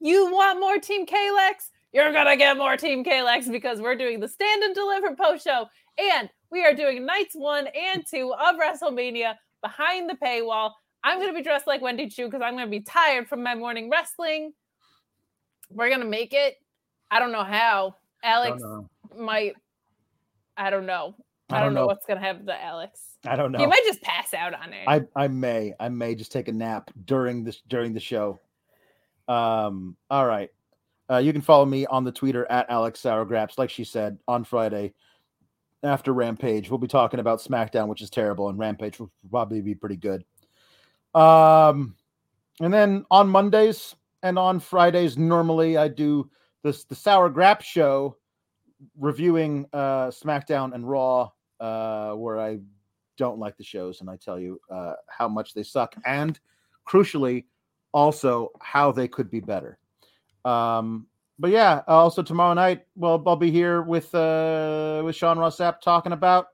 You want more Team KLX? You're gonna get more Team KLX because we're doing the stand and deliver post show, and we are doing nights one and two of WrestleMania behind the paywall. I'm gonna be dressed like Wendy Choo because I'm gonna be tired from my morning wrestling. We're gonna make it. I don't know how. Alex Don't know. might. I don't know. I, I don't don't know know. what's gonna happen to Alex. I don't know. He might just pass out on it. I I may I may just take a nap during this during the show. Um. All right. Uh, you can follow me on the Twitter at Alex Sourgraps, like she said on Friday after Rampage. We'll be talking about SmackDown, which is terrible, and Rampage will probably be pretty good. Um, and then on Mondays and on Fridays, normally I do this the Sour Grap show reviewing uh SmackDown and Raw, uh, where I don't like the shows and I tell you uh, how much they suck and crucially also how they could be better. Um, but yeah, also tomorrow night, well, I'll be here with uh, with Sean Ross Sapp talking about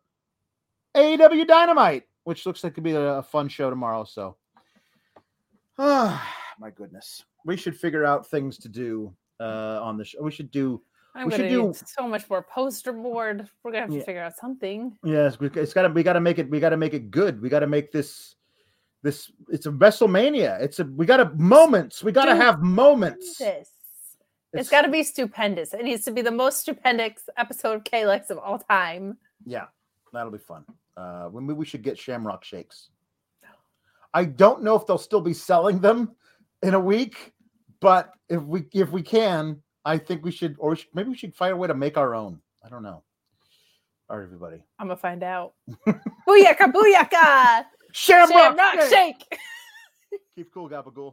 AEW Dynamite, which looks like could be a, a fun show tomorrow. So Ah, my goodness. We should figure out things to do uh on the show. We should do I'm We should do- so much more poster board. We're gonna have to Yeah. figure out something. yes, we, it's gotta we gotta make it we gotta make it good. We gotta make this this it's a WrestleMania. It's a we gotta moments. We gotta have moments. This. it's It's- got to be stupendous. It needs to be the most stupendous episode of KLX of all time. Yeah, that'll be fun. Uh, we, we should get Shamrock Shakes. I don't know if they'll still be selling them in a week, but if we if we can, I think we should, or we should, maybe we should find a way to make our own. I don't know. All right, everybody. I'm gonna find out. booyaka, booyaka! Shamrock, Shamrock Shake! shake. Keep cool, Gabagool.